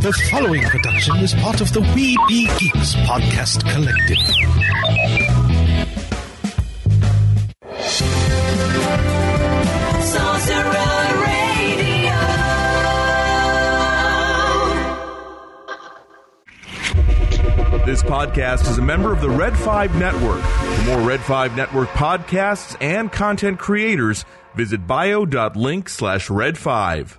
The following production is part of the We Be Geeks podcast collective. This podcast is a member of the Red 5 Network. For more Red 5 Network podcasts and content creators, visit bio.link slash red 5.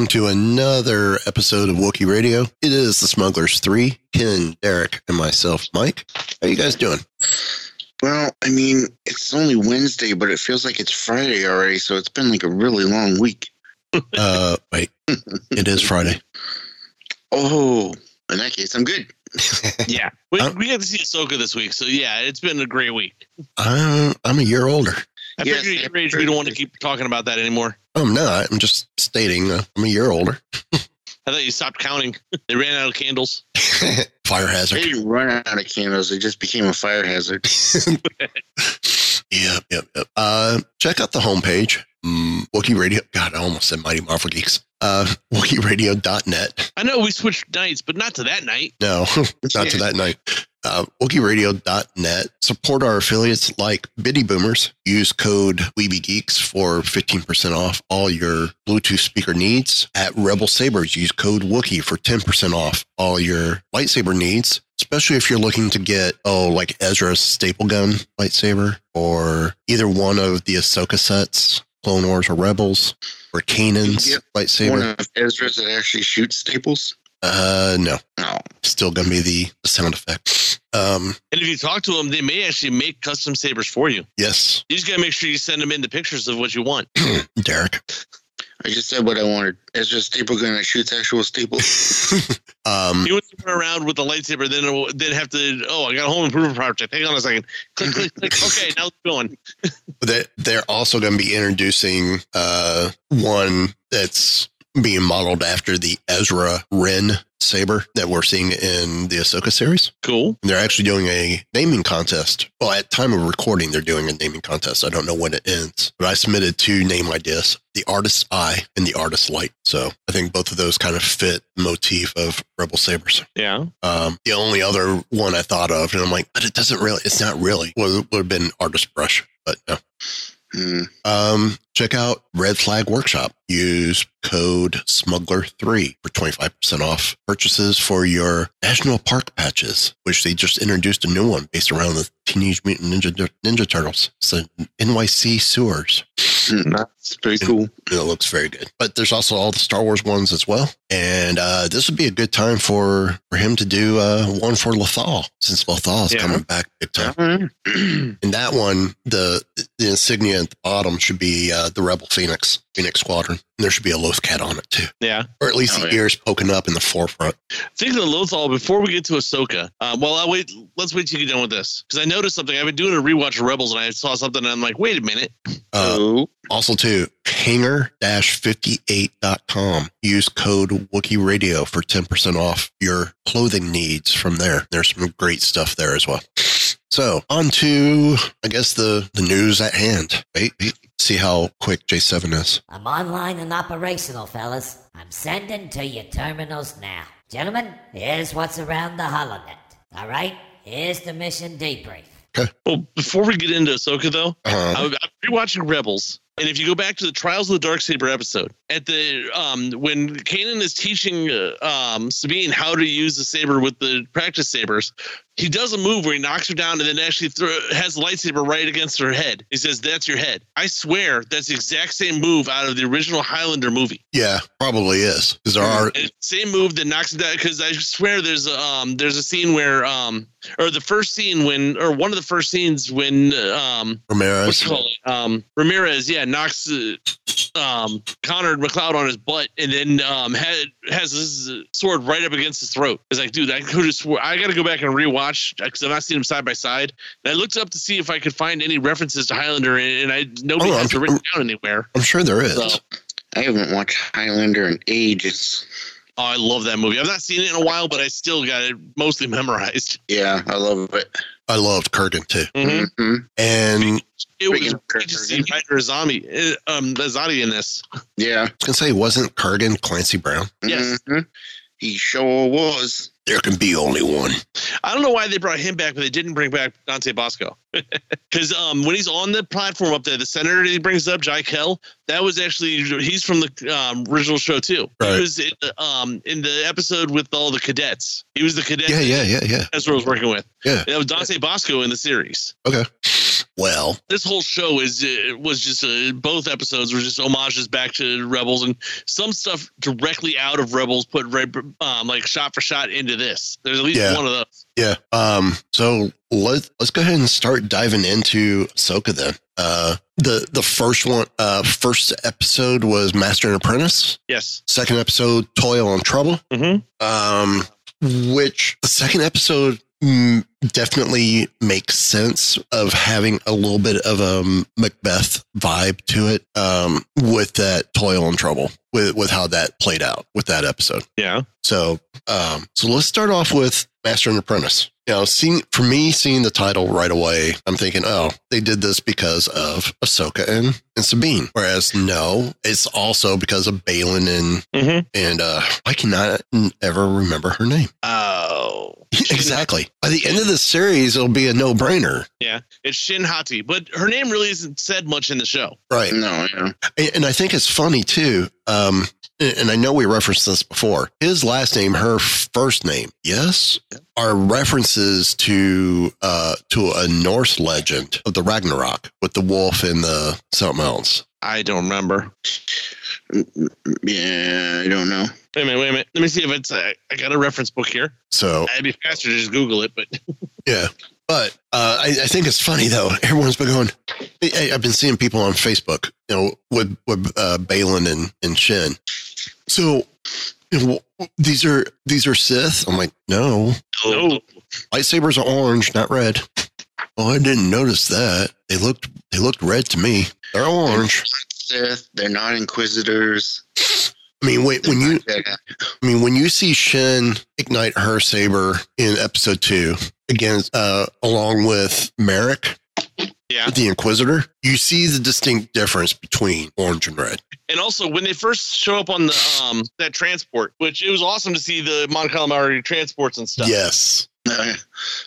Welcome to another episode of Wookie Radio. It is the Smugglers 3, Ken, Derek, and myself, Mike. How you guys doing? Well, I mean, it's only Wednesday, but it feels like it's Friday already, so it's been like a really long week. Uh, wait, it is Friday. Oh, in that case, I'm good. Yeah, we, we got to see Ahsoka this week, so yeah, it's been a great week. I'm, I'm a year older. I Yes, figured at your age we don't want to keep talking about that anymore. I'm not. I'm just stating uh, I'm a year older. I thought you stopped counting. they ran out of candles. Fire They hazard. didn't run out of candles; it just became a fire hazard. Yep, yep, yep. Uh, check out the homepage. Mm, Wookie Radio. God, I almost said Mighty Marvel Geeks. Uh, WookieRadio.net. I know we switched nights, but not to that night. No, not to that night. Uh, WookieRadio.net. Support our affiliates like Biddy Boomers. Use code WeebyGeeks for 15% off all your Bluetooth speaker needs. At Rebel Sabers, use code Wookie for 10% off all your lightsaber needs. Especially if you're looking to get, oh, like Ezra's staple gun lightsaber or either one of the Ahsoka sets, Clone Wars or Rebels, or Kanan's lightsaber. One of Ezra's that actually shoots staples. Uh, no, No, still gonna be the, the sound effect. Um, And if you talk to them, they may actually make custom sabers for you. yes, You just got to make sure you send them in the pictures of what you want. Derek. I just said what I wanted. Ezra's staple gun that shoots actual staples. um, You want to run around with the lightsaber, then it'll- then have to. Oh, I got a home improvement project. Hang on a second. Click, click, click. Okay, now it's going. they, they're also going to be introducing uh, one that's being modeled after the Ezra Ren saber that we're seeing in the Ahsoka series. Cool. They're actually doing a naming contest. Well, at time of recording, they're doing a naming contest. I don't know when it ends, but I submitted two name ideas: the Artist's Eye and the Artist's Light. So I think both of those kind of fit the motif of Rebel sabers. Yeah. Um, the only other one I thought of, and I'm like, but it doesn't really, it's not really, would, would have been Artist Brush, but no. Hmm. Um, check out Red Flag Workshop. Use code Smuggler3 for 25% off purchases for your National Park patches, which they just introduced a new one based around the Teenage Mutant Ninja, Ninja Turtles. So NYC sewers. That's very cool. It looks very good. But there's also all the Star Wars ones as well. And uh, this would be a good time for, for him to do uh, one for Lothal, since Lothal is Yeah. coming back big time. Alright. And that one, the the insignia at the bottom should be uh, the Rebel Phoenix, Phoenix Squadron. And there should be a Loth Cat on it too, Yeah. or at least Oh, the yeah. ears poking up in the forefront. Thinking of Lothal, before we get to Ahsoka, uh, well, I'll wait. Let's wait till you get done with this because I noticed something. I've been doing a rewatch of Rebels, and I saw something, and I'm like, wait a minute. Uh, oh, also, too, hanger-58.com. Use code Wookie Radio for 10% off your clothing needs from there. There's some great stuff there as well. So, on to, I guess, the, the news at hand. Wait, wait, see how quick J7 is. I'm online and operational, fellas. I'm sending to your terminals now. Gentlemen, here's what's around the holonet. All right? Here's the mission debrief. Well, before we get into Ahsoka, though, Uh, I, I'm rewatching Rebels. And if you go back to the Trials of the Dark Saber episode, at the um when Kanan is teaching uh, um Sabine how to use the saber with the practice sabers, he does a move where he knocks her down and then actually throw, has the lightsaber right against her head. He says, "That's your head." I swear that's the exact same move out of the original Highlander movie. Yeah, probably is because there are. Same move that knocks it down because I swear there's a um there's a scene where um or the first scene when or one of the first scenes when um what's Ramirez. it um Ramirez yeah knocks uh, um Connor MacLeod on his butt and then um had, has his sword right up against his throat. It's like dude I could have swore I got to go back and rewatch because I've not seen them side by side. And I looked up to see if I could find any references to Highlander and, and I nobody Oh, has it I'm- written down anywhere. I'm sure there is. So I haven't watched Highlander in ages. oh, I love that movie. I've not seen it in a while, but I still got it mostly memorized. Yeah, I love it. I loved Kurgan too, Mhm. hmm and It was Speaking of great to see Rider Azami, uh, um, Azadi in this. Yeah. I was gonna say, wasn't Kurgan Clancy Brown? Yes. Mhm. He sure was. There can be only one. I don't know why they brought him back, but they didn't bring back Dante Bosco. Because um, when he's on the platform up there, the senator that he brings up, Jai Kell, that was actually he's from the um, original show too. Right. He was in, the, um, in the episode with all the cadets. He was the cadet. Yeah, yeah, yeah, yeah. That's what I was working with. Yeah. That was Dante Bosco in the series. Okay. Well, this whole show is uh, was just uh, both episodes were just homages back to Rebels and some stuff directly out of Rebels put right um, like shot for shot into this. There's at least Yeah. one of those. yeah. Um. So let let's go ahead and start diving into Ahsoka then. Uh, the the first one, uh, first episode was Master and Apprentice. Yes. Second episode, Toil and Trouble. Mm-hmm. Um, which the second episode definitely makes sense of having a little bit of a Macbeth vibe to it. Um, with that Toil and Trouble, with with how that played out with that episode. Yeah. So, um, so let's start off with Master and Apprentice. You know, seeing for me, seeing the title right away, I'm thinking, oh, they did this because of Ahsoka and, and Sabine. Whereas, no, it's also because of Baylan and Mm-hmm. and uh, I cannot ever remember her name. Oh. exactly. By the end of the series, it'll be a no brainer, Yeah. It's Shin Hati, but her name really isn't said much in the show. right? No, yeah. And, and I think it's funny too. Um, and and I know we referenced this before. His last name, her first name, yes, are references to uh to a Norse legend of the Ragnarok with the wolf and the something else. I don't remember. Yeah, I don't know. Wait a minute, wait a minute. Let me see if it's. I, I got a reference book here. So It'd be faster to just Google it, but yeah, but uh, I, I think it's funny though. Everyone's been going. I, I've been seeing people on Facebook, you know, with with uh, Baylan and and Shin. So you know, these are these are Sith. I'm like, no, no. lightsabers are orange, not red. Oh, I didn't notice that. They looked they looked red to me. They're orange. Sith, they're not Inquisitors. I mean, wait, when you Jedi. I mean when you see Shin ignite her saber in episode two against uh along with Marrok, Yeah. the Inquisitor, you see the distinct difference between orange and red. And also, when they first show up on the um that transport, which it was awesome to see the Mon Calamari transports and stuff. Yes.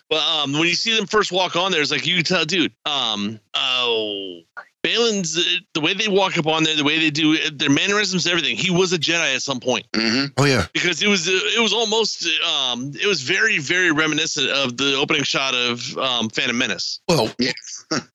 But um, when you see them first walk on there, it's like you can tell, dude. Um, oh, Baylan's uh, the way they walk up on there, the way they do uh, their mannerisms, everything. He was a Jedi at some point hmm Oh yeah. because it was uh, it was almost um it was very very reminiscent of the opening shot of um Phantom Menace. Well, Yeah.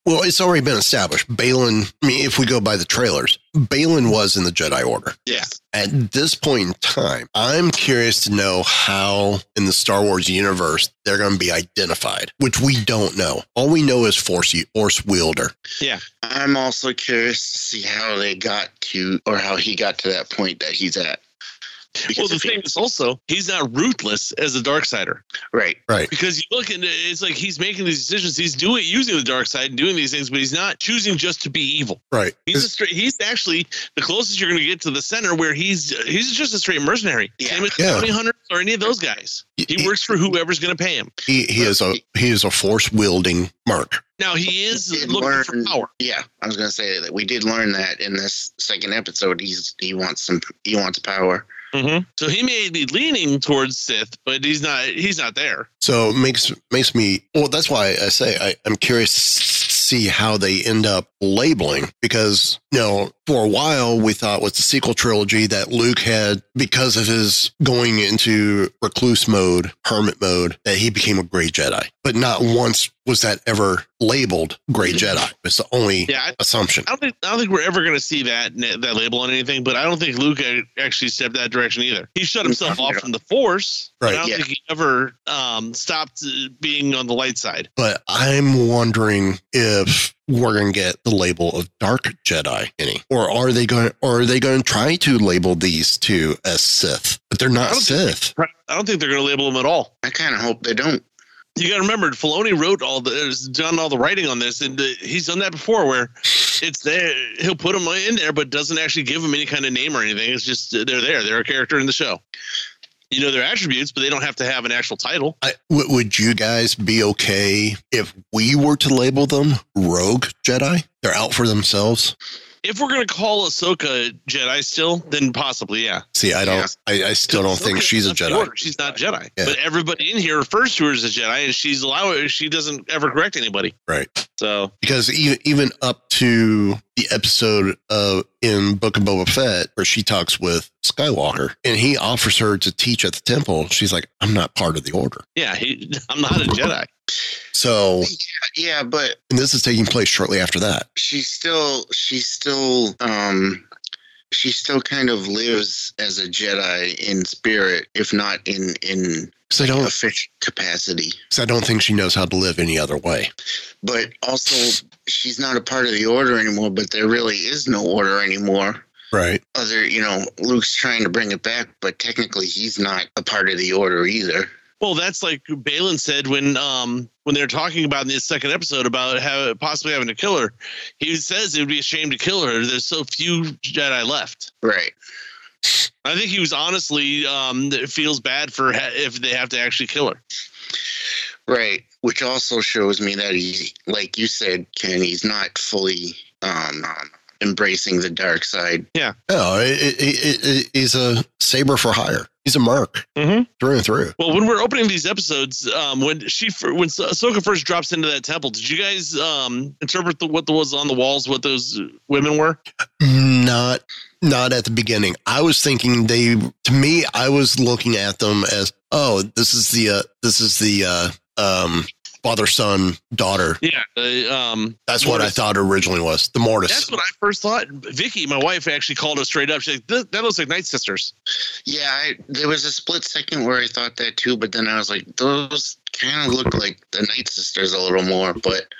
Well, it's already been established. Baylan. I mean, if we go by the trailers, Baylan was in the Jedi Order. Yeah. At this point in time, I'm curious to know how in the Star Wars universe they're going to be identified, which we don't know. All we know is Force Force wielder. Yeah. I'm also curious to see how they got to, or how he got to that point that he's at. Well, the if he- thing is also he's not ruthless as a dark sider right? Right. because you look and it's like he's making these decisions. He's doing using the dark side and doing these things, but he's not choosing just to be evil. Right. He's a straight. He's actually the closest you're going to get to the center, where he's he's just a straight mercenary. Yeah. Same as Yeah. bounty hunters or any of those guys. He He- works for whoever's going to pay him. He, he is a he is a force wielding mark. Now he is Did looking learn- for power. Yeah, I was gonna say that we did learn that in this second episode. He's he wants some he wants power. Mm-hmm. So he may be leaning towards Sith, but he's not. He's not there. So it makes makes me well. That's why I say I, I'm curious to see how they end up labeling because, you know, for a while we thought was the sequel trilogy that Luke had, because of his going into recluse mode, hermit mode, that he became a gray Jedi. But not once was that ever labeled gray Jedi. It's the only Yeah, I, assumption. I don't think I don't think we're ever going to see that that label on anything. But I don't think Luke actually stepped that direction either. He shut himself off from the Force. Right, I don't yeah. think he ever um, stopped uh, being on the light side. But I'm wondering if we're going to get the label of dark Jedi any, or are they going, or are they going to try to label these two as Sith? But they're not don't think- Sith. I don't think they're going to label them at all. I kind of hope they don't. You got to remember, Filoni wrote all the, has done all the writing on this, and uh, he's done that before. Where it's there, he'll put them in there, but doesn't actually give them any kind of name or anything. It's just uh, they're there. They're a character in the show. You know their attributes, but they don't have to have an actual title. I, w- would you guys be okay if we were to label them rogue Jedi? They're out for themselves. If we're going to call Ahsoka Jedi still, then possibly, yeah. See, I don't. I, I still don't think she's a is not the Jedi. Order. She's not Jedi. Yeah. But everybody in here refers to her as a Jedi, and she's allowed. She doesn't ever correct anybody. Right. So Because even even up to the episode of in Book of Boba Fett where she talks with Skywalker and he offers her to teach at the temple, she's like, "I'm not part of the order." yeah, he, I'm not a Jedi. So, Yeah, but and this is taking place shortly after that. she's still she's still um she still kind of lives as a Jedi in spirit, if not in in Because I don't, official capacity. So I don't think she knows how to live any other way. But also, she's not a part of the order anymore. But there really is no order anymore. Right. Other, you know, Luke's trying to bring it back, but technically, he's not a part of the order either. Well, that's like Baylan said when um when they were talking about in the second episode about how possibly having to kill her. He says it would be a shame to kill her. There's so few Jedi left. Right. I think he was honestly um feels bad for ha- if they have to actually kill her. Right. Which also shows me that he, like you said, Ken, he's not fully um, um, embracing the dark side. Yeah. No, it, it, it, it, he's a saber for hire. He's a merc Mhm. through and through. Well, when we're opening these episodes, um, when she when Ah- Ahsoka first drops into that temple, did you guys um, interpret the, what was on the walls, what those women were? Not not at the beginning. I was thinking they to me I was looking at them as oh this is the uh, this is the uh, um, father son daughter. Yeah, uh, um, That's what I thought originally was the Mortis. That's what I first thought. Vicky, my wife, actually called us straight up. She's like, "That, that looks like Night Sisters." Yeah, I, there was a split second where I thought that too, but then I was like, those kind of look like the Night Sisters a little more. But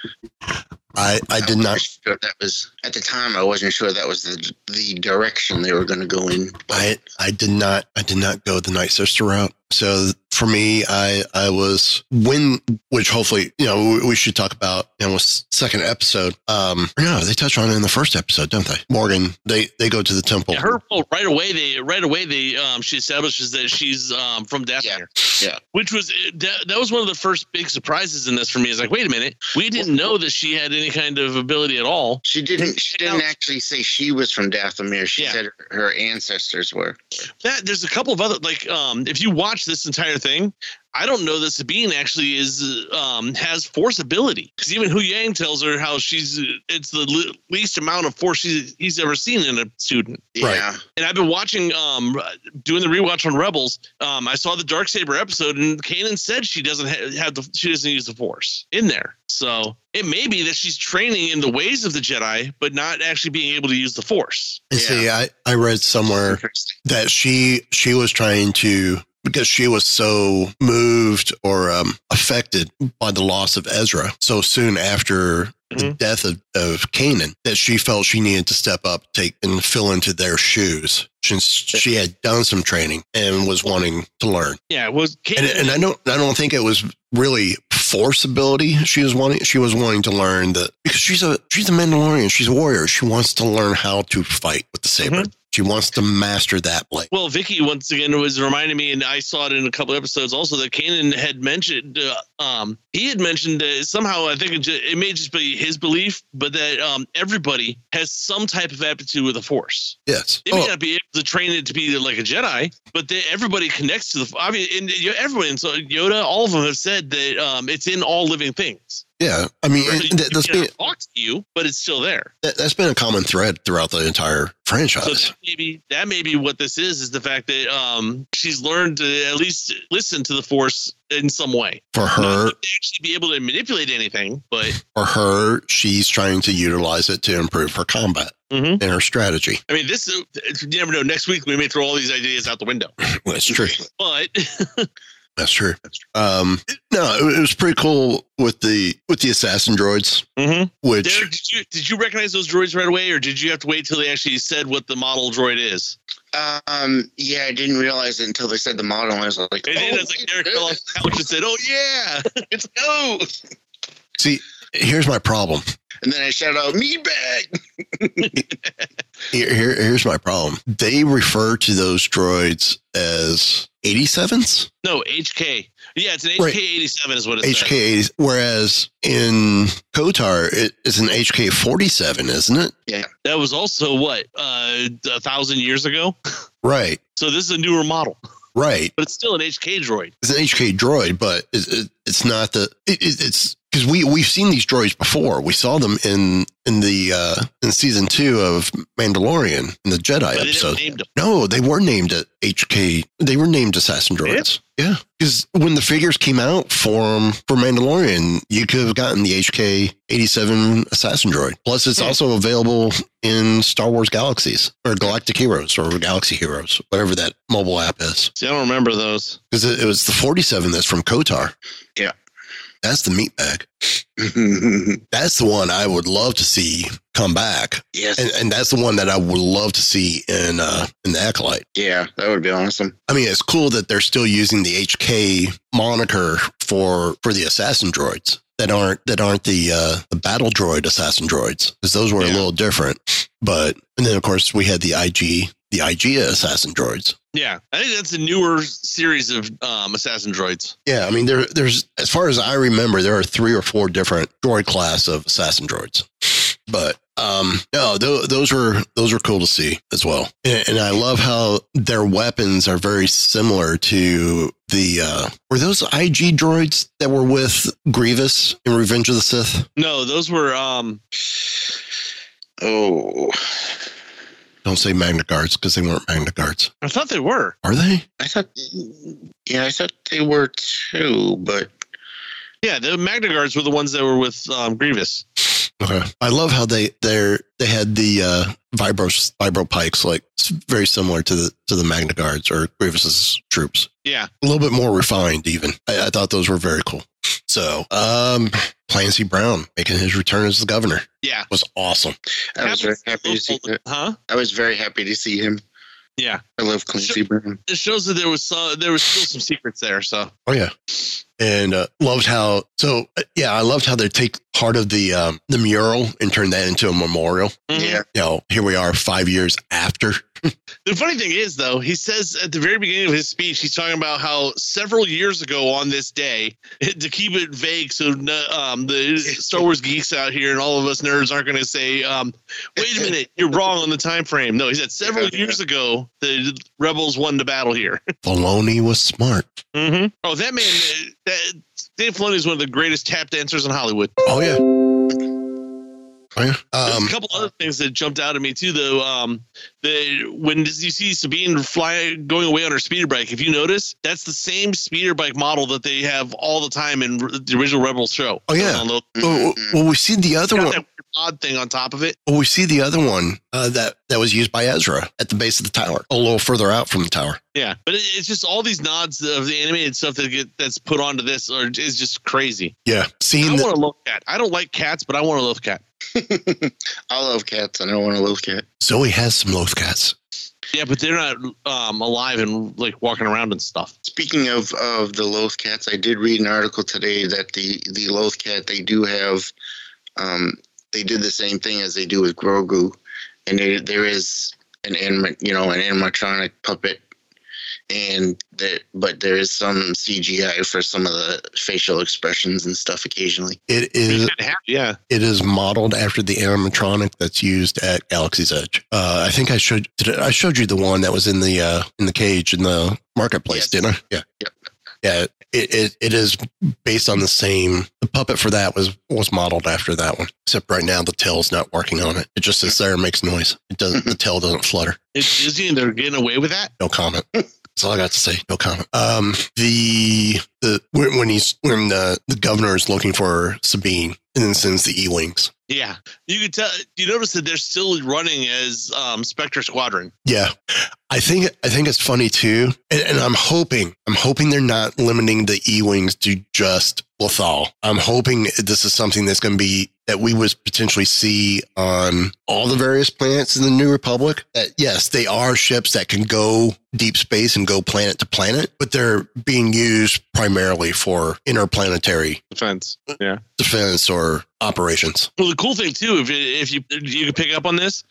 I I did wasn't not Sure that was at the time. I wasn't sure that was the the direction they were going to go in. I I did not I did not go the Night Sister route. So for me, I I was when which hopefully you know we, we should talk about in the second episode. Um, no, they touch on it in the first episode, don't they? Morgan, they they go to the temple. Yeah, her oh, right away. They right away they um, she establishes that she's um, from Dathomir. yeah. which was that, that was one of the first big surprises in this for me. Is like, wait a minute, we didn't know that she had any kind of ability at all. She didn't. She didn't actually say she was from Dathomir. She Yeah. said her ancestors were. That there's a couple of other like um, if you watch this entire thing, I don't know that Sabine actually is um, has force ability because even Huyang tells her how she's it's the le- least amount of force she's, he's ever seen in a student. Right. Yeah. And I've been watching, um, doing the rewatch on Rebels. Um, I saw the dark saber episode, and Kanan said she doesn't ha- have the she doesn't use the Force in there. So it may be that she's training in the ways of the Jedi, but not actually being able to use the Force. And see, I I read somewhere that she she was trying to because she was so moved or um, affected by the loss of Ezra so soon after the Mhm. death of, of Kanan that she felt she needed to step up, take and fill into their shoes. Since she had done some training and was wanting to learn. Yeah, it was And, and I don't I don't think it was really force ability she was wanting she was wanting to learn that because she's a she's a Mandalorian. She's a warrior. She wants to learn how to fight with the saber she wants to master that blade Well, Vicky once again was reminding me, and I saw it in a couple episodes also that Kanan had mentioned. Uh, um, he had mentioned that somehow I think it, ju- it may just be his belief, but that um, everybody has some type of aptitude with the Force. yes They may Oh, not be able to train it to be like a Jedi, but they, everybody connects to the. I mean, and you- everybody, and so Yoda, all of them have said that um, it's in all living things. Yeah, I mean, It and th- that's been talk to you, but it's still there. that, that's been a common thread throughout the entire So franchise. that maybe that may be what this is is the fact that um she's learned to at least listen to the force in some way. For her, to actually be able to manipulate anything, but for her, she's trying to utilize it to improve her combat Mhm. and her strategy. I mean, this you never know. Next week we may throw all these ideas out the window, That's true. but That's true. Um, no, it, it was pretty cool with the with the assassin droids, Mhm. which Derek, did you did you recognize those droids right away, or did you have to wait till they actually said what the model droid is? Um, yeah, I didn't realize it until they said the model. I was like, And then oh, it's like Derek fell off the couch and said, "Oh yeah, let's go. see. Here's my problem. And then I shout out, meat bag. Here, here, here's my problem. They refer to those droids as 87s, no HK." Yeah, it's an HK Right. eighty seven is what it HK says. 80s, whereas in KOTOR it is an HK 47, isn't it? Yeah. That was also what uh, a thousand years ago. Right, So this is a newer model, right. but it's still an HK droid. It's an HK droid, but it, it, it's not the. It, it's because we we've seen these droids before. We saw them in in the uh in season two of Mandalorian in the Jedi they episode. No, they were named at HK. They were named assassin droids. Yeah, because when the figures came out for 'em- for Mandalorian, you could have gotten the HK eighty seven assassin droid. Plus, it's Hmm. also available in Star Wars Galaxies or Galactic Heroes or Galaxy Heroes, whatever that mobile app is. See, I don't remember those. Because it, it was the forty seven that's from KOTOR. Yeah. That's the meat bag. That's the one I would love to see come back, yes. and, and that's the one that I would love to see in uh, in the Acolyte. yeah, that would be awesome. I mean, it's cool that they're still using the HK moniker for for the assassin droids that aren't that aren't the uh, the battle droid assassin droids because those were a little different. But and then of course we had the IG the IG assassin droids. Yeah, I think that's a newer series of um, assassin droids. Yeah, I mean there there's as far as I remember there are three or four different droid class of assassin droids. But um no, th- those were those were cool to see as well. And, and I love how their weapons are very similar to the uh were those IG droids that were with Grievous in Revenge of the Sith? No, those were um, Oh, Don't say Magna Guards because they weren't Magna Guards. I thought they were. Are they? I thought, yeah, I thought they were too, but Yeah, the Magna Guards were the ones that were with um, Grievous. Okay. I love how they they're they had the uh vibro vibro pikes like it's very similar to the to the Magna Guards or Grievous's troops. Yeah, A little bit more refined even. I, I thought those were very cool. So um Clancy Brown making his return as the governor yeah. was awesome. I was very happy to see that. Huh? I was very happy to see him. Yeah, I love Clancy Brown. it shows that there was some, there was still some secrets there. So Oh yeah. And uh, loved how so uh, yeah, I loved how they take part of the um the mural and turn that into a memorial. Mhm. Yeah, You know, here we are 5 years after. The funny thing is, though, he says at the very beginning of his speech, he's talking about how several years ago on this day, to keep it vague, so um, the Star Wars geeks out here and all of us nerds aren't going to say, um, "Wait a minute, you're wrong on the time frame." No, he said several Yeah, yeah. years ago the rebels won the battle here. Filoni was smart. mm-hmm. Oh, that man, uh, that Dave Filoni is one of the greatest tap dancers in Hollywood. Oh yeah. Oh yeah. Um a couple other things that jumped out at me too, though. Um, the when you see Sabine fly going away on her speeder bike, if you notice, that's the same speeder bike model that they have all the time in the original Rebels show. Oh, yeah. Well, well, we see the other one. that weird odd thing on top of it. Well, we see the other one uh, that that was used by Ezra at the base of the tower, a little further out from the tower. Yeah, but it's just all these nods of the animated stuff that get that's put onto this are, is just crazy. Yeah, seeing I seeing want the, a Loth cat. I don't like cats, but I want a Loth cat. I love cats. I don't want to love cat. Zoe has some Loth cats. Yeah, but they're not um, alive and like walking around and stuff. Speaking of of the Loth cats, I did read an article today that the the Loth cat they do have, um, they did the same thing as they do with Grogu, and they, there is an anim, you know an animatronic puppet, and that but there is some CGI for some of the facial expressions and stuff occasionally. It You is kinda have- yeah, it is modeled after the animatronic that's used at Galaxy's Edge. Uh, I think I showed did I I showed you the one that was in the uh, in the cage in the marketplace, Yes. didn't I? Yeah, Yep. Yeah. It, it it is based on the same. The puppet for that was was modeled after that one. Except right now the tail's not working on it. It just sits there and makes noise. It doesn't. Mm-hmm. the tail doesn't flutter. It's Disney they're getting away with that. No comment. That's all I got to say. No comment. Um, the the when, when he's when the the governor is looking for Sabine and then sends the E wings. Yeah, you can tell. You notice that they're still running as um, Spectre Squadron. Yeah, I think I think it's funny too, and, and I'm hoping I'm hoping they're not limiting the E wings to just Lothal. I'm hoping this is something that's going to be that we would potentially see on all the various planets in the New Republic. That yes, they are ships that can go deep space and go planet to planet, but they're being used primarily for interplanetary Defense. Yeah. defense or operations. Well, the cool thing too, if if you you can pick up on this,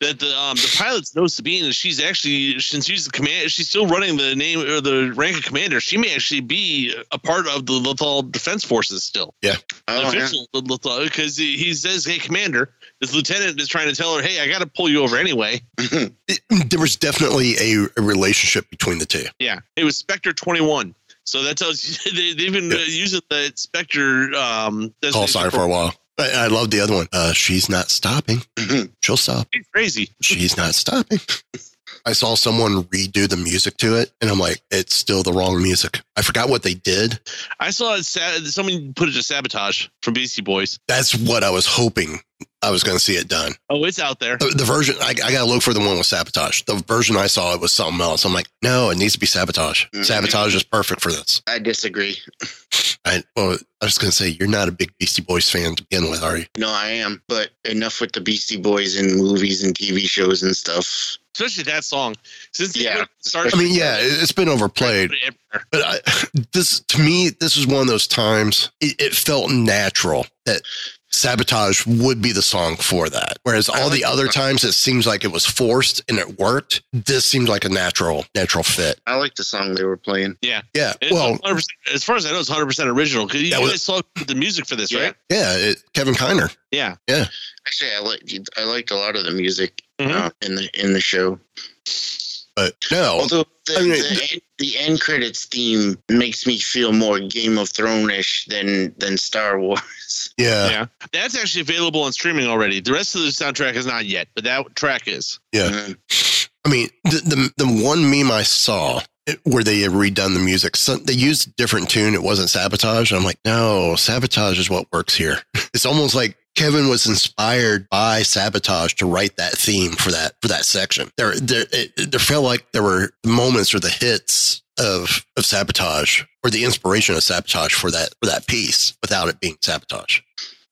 that the um the pilots know Sabine, and she's actually since she's the command, she's still running the name or the rank of commander. She may actually be a part of the Lothal Defense Forces still. Oh, yeah. official Lothal, because he, he says, "Hey, commander." This lieutenant is trying to tell her, "Hey, I got to pull you over anyway." It- there was definitely a, a relationship between the two. Yeah, it was Spectre twenty one. So that tells you they, they've been Yeah. uh, using that Spectre um, Call sign for a while. I, I love the other one. Uh, she's not stopping. She'll stop. It's crazy. She's not stopping. I saw someone redo the music to it, and I'm like, it's still the wrong music. I forgot what they did. I saw it. Someone put it to sabotage from Beastie Boys. That's what I was hoping I was going to see it done. Oh, it's out there. The, the version, I, I got to look for the one with sabotage. The version I saw, it was something else. I'm like, no, it needs to be sabotage. Mhm. Sabotage is perfect for this. I disagree. I, well, I was going to say, you're not a big Beastie Boys fan to begin with, are you? No, I am. But enough with the Beastie Boys in movies and TV shows and stuff. Especially that song. Since they Yeah. put I mean, yeah, it- it's been overplayed. Put it everywhere. But I, this, to me, this is one of those times it, it felt natural that sabotage would be the song for that. Whereas all like the other the- times it seems like it was forced and it worked. This seems like a natural, natural fit. I like the song they were playing. Yeah. It's Well, as far as I know, it's 100 percent original. Because you That was- guys saw the music for this, Yeah. right? yeah, it, Kevin Kiner. Yeah, yeah. Actually, I like I liked a lot of the music Mhm. uh, in the in the show. But no, Although the, I mean- the, end, the end credits theme makes me feel more Game of Thrones-ish than than Star Wars. yeah, yeah. That's actually available on streaming already. The rest of the soundtrack is not yet, but that track is. Yeah. Mhm. I mean, the, the the one meme I saw where they had redone the music, so they used a different tune. It wasn't sabotage. I'm like, no, sabotage is what works here. It's almost like Kevin was inspired by sabotage to write that theme for that for that section. There, there, it, there felt like there were moments or the hits of of sabotage or the inspiration of sabotage for that for that piece without it being sabotage.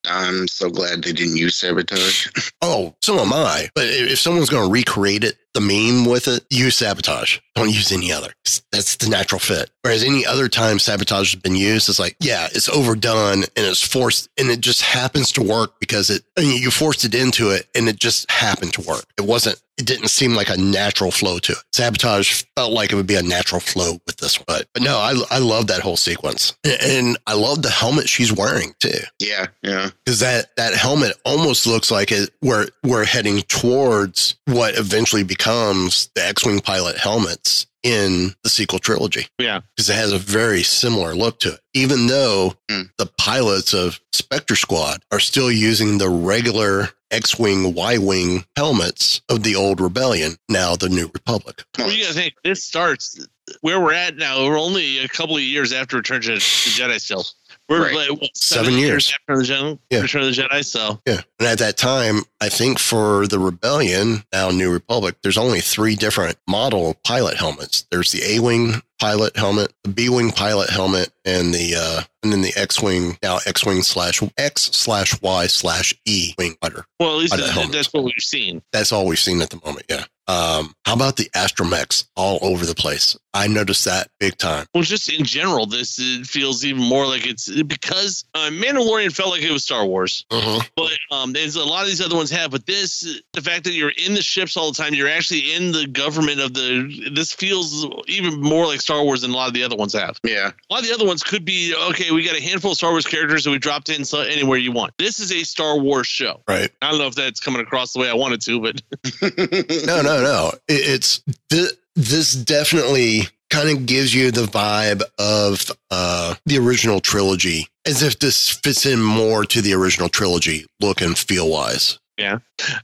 I'm so glad they didn't use sabotage. Oh, so am I. But if if someone's going to recreate it, the meme with it, use sabotage. Don't use any other. That's the natural fit. Whereas any other time sabotage has been used, it's like, yeah, it's overdone and it's forced and it just happens to work because it, I mean, you forced it into it and it just happened to work. It wasn't, it didn't seem like a natural flow to it. Sabotage felt like it would be a natural flow with this one. But, but no, I, I love that whole sequence. And I love the helmet she's wearing too yeah, yeah. because that that helmet almost looks like it we're we're heading towards what eventually becomes the X-wing pilot helmets in the sequel trilogy Yeah. because it has a very similar look to it. Even though Hmm. the pilots of Spectre Squad are still using the regular X-wing, Y-wing helmets of the old Rebellion, now the New Republic. Well, you gotta think this starts where we're at now. We're only a couple of years after Return to the Jedi. Still, we're Right. like what, Seven years. after the Jedi, Yeah. Return of the Jedi. So Yeah. And at that time, I think for the Rebellion, now New Republic, there's only three different model pilot helmets. There's the A Wing pilot helmet, the B Wing pilot helmet, and the uh and then the X Wing now X Wing slash X slash Y slash E Wing fighter. well, at least that- that's what we've seen. That's all we've seen at the moment, yeah. Um, how about the astromechs all over the place? I noticed that big time. Well, just in general, this it feels even more like it's because uh, Mandalorian felt like it was Star Wars, but um, there's a lot of these other ones have. But this, the fact that you're in the ships all the time, you're actually in the government of the. This feels even more like Star Wars than a lot of the other ones have. Yeah. A lot of the other ones could be okay. We got a handful of Star Wars characters that we dropped in so anywhere you want. This is a Star Wars show. Right. I don't know if that's coming across the way I wanted to, but no, no, no. It, it's th- this definitely kind of gives you the vibe of uh, the original trilogy as if this fits in more to the original trilogy, look and feel wise.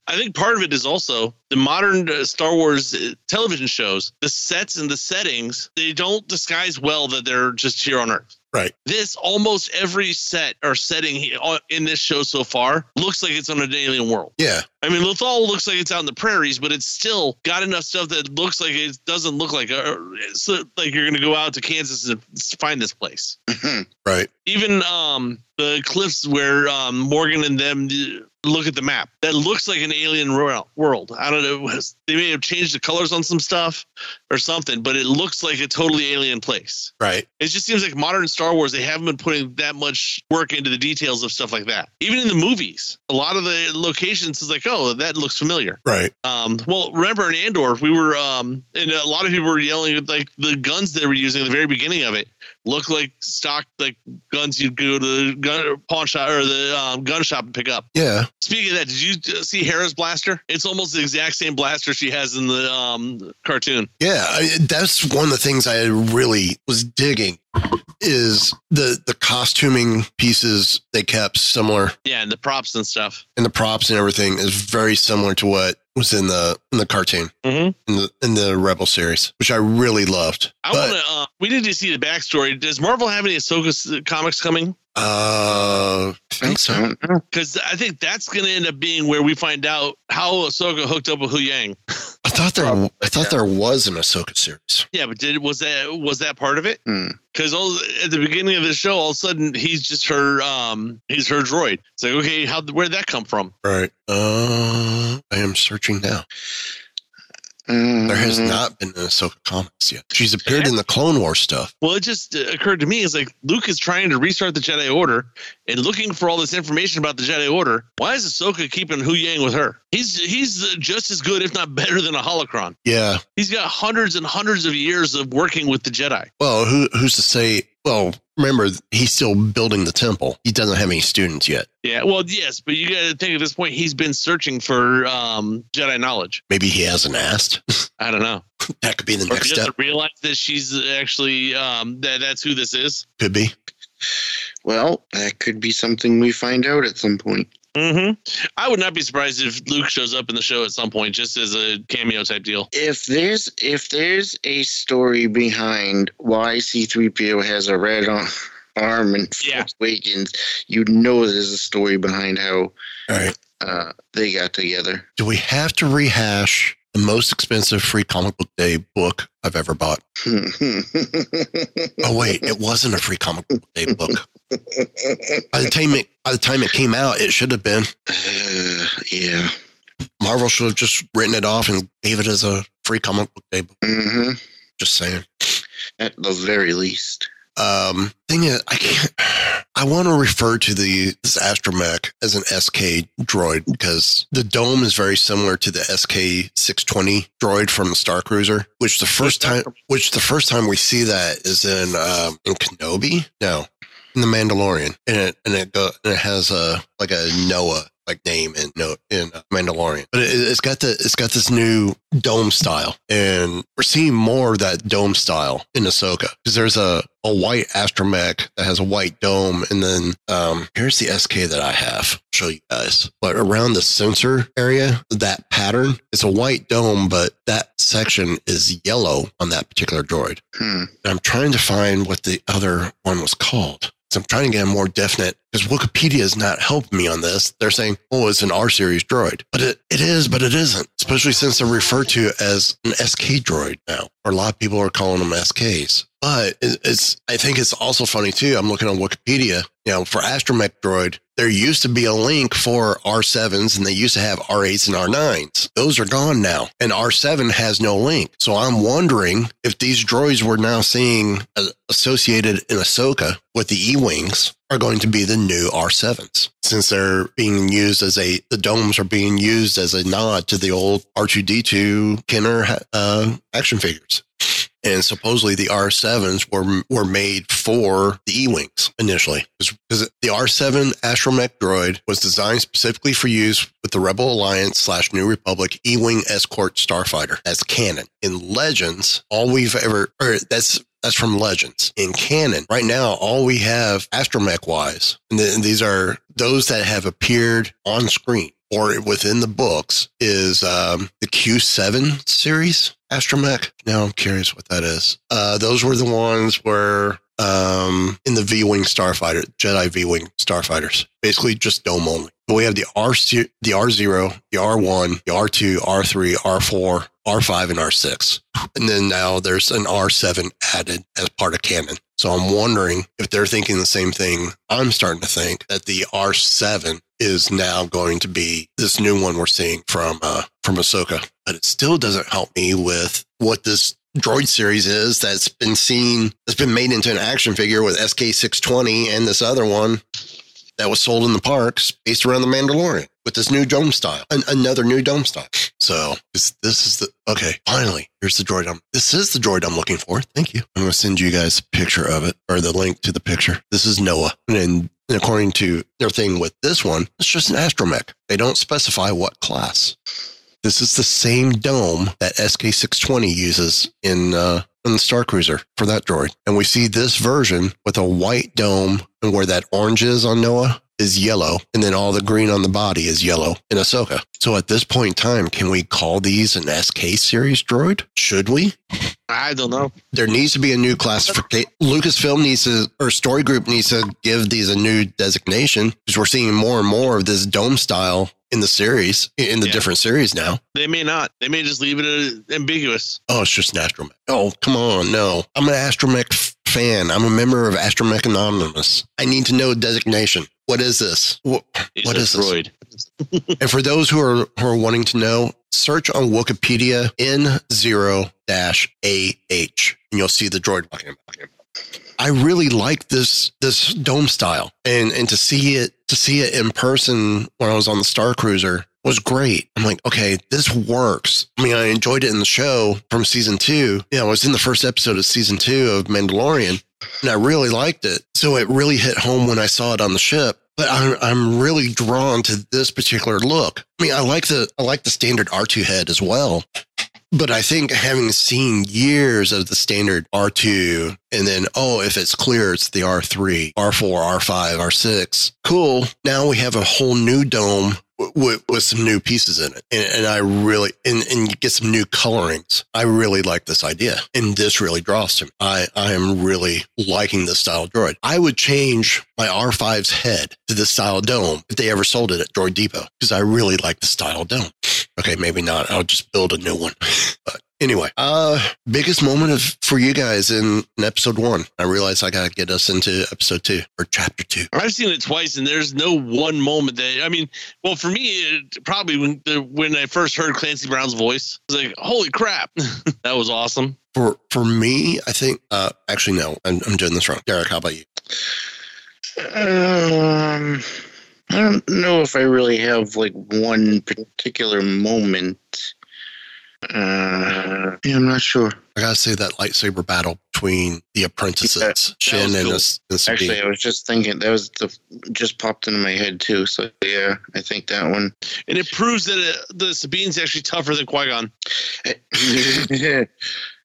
I think part of it is also the modern uh, Star Wars uh, television shows, the sets and the settings, they don't disguise well that they're just here on Earth. Right. This almost every set or setting uh, in this show so far looks like it's on an alien world. Yeah. I mean, Lothal looks like it's out in the prairies, but it's still got enough stuff that looks like it doesn't look like a, it's like you're going to go out to Kansas and find this place. Right. Even um, the cliffs where um, Morgan and them look at the map, that looks like an alien wor- world. I don't know. They may have changed the colors on some stuff or something, but it looks like a totally alien place. Right. It just seems like modern Star Wars, they haven't been putting that much work into the details of stuff like that. Even in the movies, a lot of the locations is like, oh, that looks familiar. Right. Um, well, remember in Andor, we were, um, and a lot of people were yelling like the guns they were using at the very beginning of it look like stock like guns you'd go to the gun pawn shop or the um, gun shop and pick up. Yeah. Speaking of that, did you see Hera's blaster? It's almost the exact same blaster she has in the um, cartoon. Yeah. I, that's one of the things I really was digging is the the costuming pieces they kept similar Yeah, and the props and stuff. and the props and everything is very similar to what was in the in the cartoon Mm-hmm. in the in the Rebel series, which I really loved. I want to. Uh, we need to see the backstory. Does Marvel have any Ahsoka comics coming? uh, I think so. Because I think that's going to end up being where we find out how Ahsoka hooked up with Huyang. I thought there I thought there was an Ahsoka series. Yeah, but did was that was that part of it? Hmm. Because at the beginning of the show, all of a sudden he's just her um he's her droid. It's like okay, how where'd that come from? Right. Uh, I am searching now. There has Mm, not been an Ahsoka comics yet. She's appeared in the Clone War stuff. Well, it just uh, occurred to me is like Luke is trying to restart the Jedi Order and looking for all this information about the Jedi Order. Why is Ahsoka keeping Huyang with her? He's he's just as good, if not better, than a holocron. Yeah. He's got hundreds and hundreds of years of working with the Jedi. Well, who who's to say? Well, remember he's still building the temple. He doesn't have any students yet. Yeah, well, yes, but you got to think at this point he's been searching for um, Jedi knowledge. Maybe he hasn't asked. I don't know, that could be the or next he step. realize that she's actually um, that that's who this is. Could be. Well, that could be something we find out at some point. Mm-hmm. I would not be surprised if Luke shows up in the show at some point, just as a cameo type deal. If there's if there's a story behind why C3PO has a red ar- arm and Force Yeah. Awakens, you know there's a story behind how All right. uh, they got together. Do we have to rehash the most expensive free comic book day book I've ever bought? Oh wait, it wasn't a free comic book day book. By the time it by the time it came out, it should have been. Uh, yeah. Marvel should have just written it off and gave it as a free comic book day book. hmm Just saying. At the very least. Um, thing is, I can't. I want to refer to the this astromech as an SK droid because the dome is very similar to the SK 620 droid from the Star Cruiser, which the first time, which the first time we see that is in um, in Kenobi. No, in the Mandalorian, and it and it go and it has a like a Noah like name and no in uh, Mandalorian, but it, it's got the it's got this new dome style, and we're seeing more of that dome style in Ahsoka because there's a a white astromech that has a white dome, and then um here's the SK that I have. I'll show you guys, but around the sensor area, that pattern it's a white dome, but that section is yellow on that particular droid. Hmm. I'm trying to find what the other one was called. So I'm trying to get a more definite because Wikipedia is not helping me on this. They're saying, oh, it's an R series droid. But it, it is, but it isn't, especially since they're referred to as an SK droid now, or a lot of people are calling them SKs. But it's, I think it's also funny too. I'm looking on Wikipedia, you know, for Astromech droid, there used to be a link for R7s and they used to have R8s and R9s. Those are gone now and R7 has no link. So I'm wondering if these droids we're now seeing uh, associated in Ahsoka with the E-Wings are going to be the new R7s since they're being used as a, the domes are being used as a nod to the old R2D2 Kenner uh, action figures. And supposedly the R7s were were made for the E-Wings initially. Because the R7 Astromech droid was designed specifically for use with the Rebel Alliance slash New Republic E-Wing escort starfighter as canon. In Legends, all we've ever, or that's that's from Legends. In canon, right now, all we have astromech wise, and, th- and these are those that have appeared on screen or within the books, is um, the Q7 series astromech. Now I'm curious what that is. Uh, those were the ones where um, in the V Wing Starfighter, Jedi V Wing Starfighters, basically just dome only. But we have the R the R zero, the R one, the R two, R three, R four, R five, and R six, and then now there's an R seven added as part of canon. So I'm wondering if they're thinking the same thing. I'm starting to think that the R seven is now going to be this new one we're seeing from uh, from Ahsoka, but it still doesn't help me with what this droid series is that's been seen that's been made into an action figure with SK620 and this other one that was sold in the parks based around the Mandalorian with this new dome style, an, another new dome style. So this, this is the okay. Finally, here's the droid. I'm this is the droid I'm looking for. Thank you. I'm going to send you guys a picture of it or the link to the picture. This is Noah, and, and according to their thing with this one, it's just an astromech. They don't specify what class. This is the same dome that SK620 uses in uh, in the Star Cruiser for that droid, and we see this version with a white dome, and where that orange is on Noah is yellow, and then all the green on the body is yellow in Ahsoka. So at this point in time, can we call these an SK series droid? Should we? I don't know. There needs to be a new classification. Lucasfilm needs to, or Story Group needs to give these a new designation because we're seeing more and more of this dome style in the series, in the Yeah. different series now. They may not. They may just leave it ambiguous. Oh, it's just an astromech. Oh, come on. No, I'm an astromech fan. I'm a member of Astromech Anonymous. I need to know designation. What is this? What, what this? droid. And for those who are who are wanting to know, search on Wikipedia N zero dash AH, and you'll see the droid. I really like this this dome style. And and to see it to see it in person when I was on the Star Cruiser was great. I'm like, okay, this works. I mean, I enjoyed it in the show from season two. Yeah, I was in the first episode of season two of Mandalorian and I really liked it. So it really hit home when I saw it on the ship. But I'm, I'm really drawn to this particular look. I mean, I like the I like the standard R2 head as well. But I think having seen years of the standard R2 and then, oh, if it's clear, it's the R3, R4, R5, R6. Cool. Now we have a whole new dome with, with some new pieces in it. And, and I really, and, and you get some new colorings. I really like this idea. And this really draws to me. I, I am really liking this style droid. I would change my R5's head to this style dome if they ever sold it at Droid Depot because I really like the style dome. Okay, maybe not. I'll just build a new one. But anyway, uh, biggest moment of for you guys in, in episode one. I realize I gotta get us into episode two or chapter two. I've seen it twice, and there's no one moment that I mean. Well, for me, it, probably when the, when I first heard Clancy Brown's voice, I was like, "Holy crap, that was awesome!" For for me, I think uh actually no, I'm, I'm doing this wrong. Derek, how about you? Um, I don't know if I really have like one particular moment. Uh, yeah, I'm not sure. I gotta say that lightsaber battle between the apprentices, Yeah, Shin was and, cool. this, and Actually, I was just thinking that was the just popped into my head too. So yeah, I think that one. And it proves that uh, the Sabine's actually tougher than Qui Gon.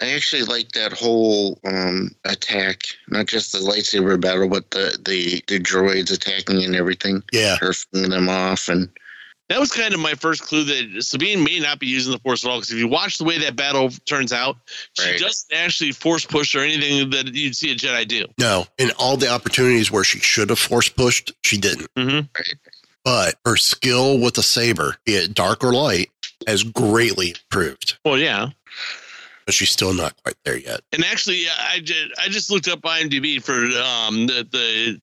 I actually like that whole um, attack, not just the lightsaber battle, but the, the, the droids attacking and everything, yeah, her flipping them off, and That was kind of my first clue that Sabine may not be using the Force at all. Because if you watch the way that battle turns out, she Right. doesn't actually force push or anything that you'd see a Jedi do. no, in all the opportunities where she should have force pushed, she didn't. Mm-hmm. But her skill with the saber, be it dark or light, has greatly improved. Well, yeah. But she's still not quite there yet. And actually, I just, I just looked up IMDb for um, the,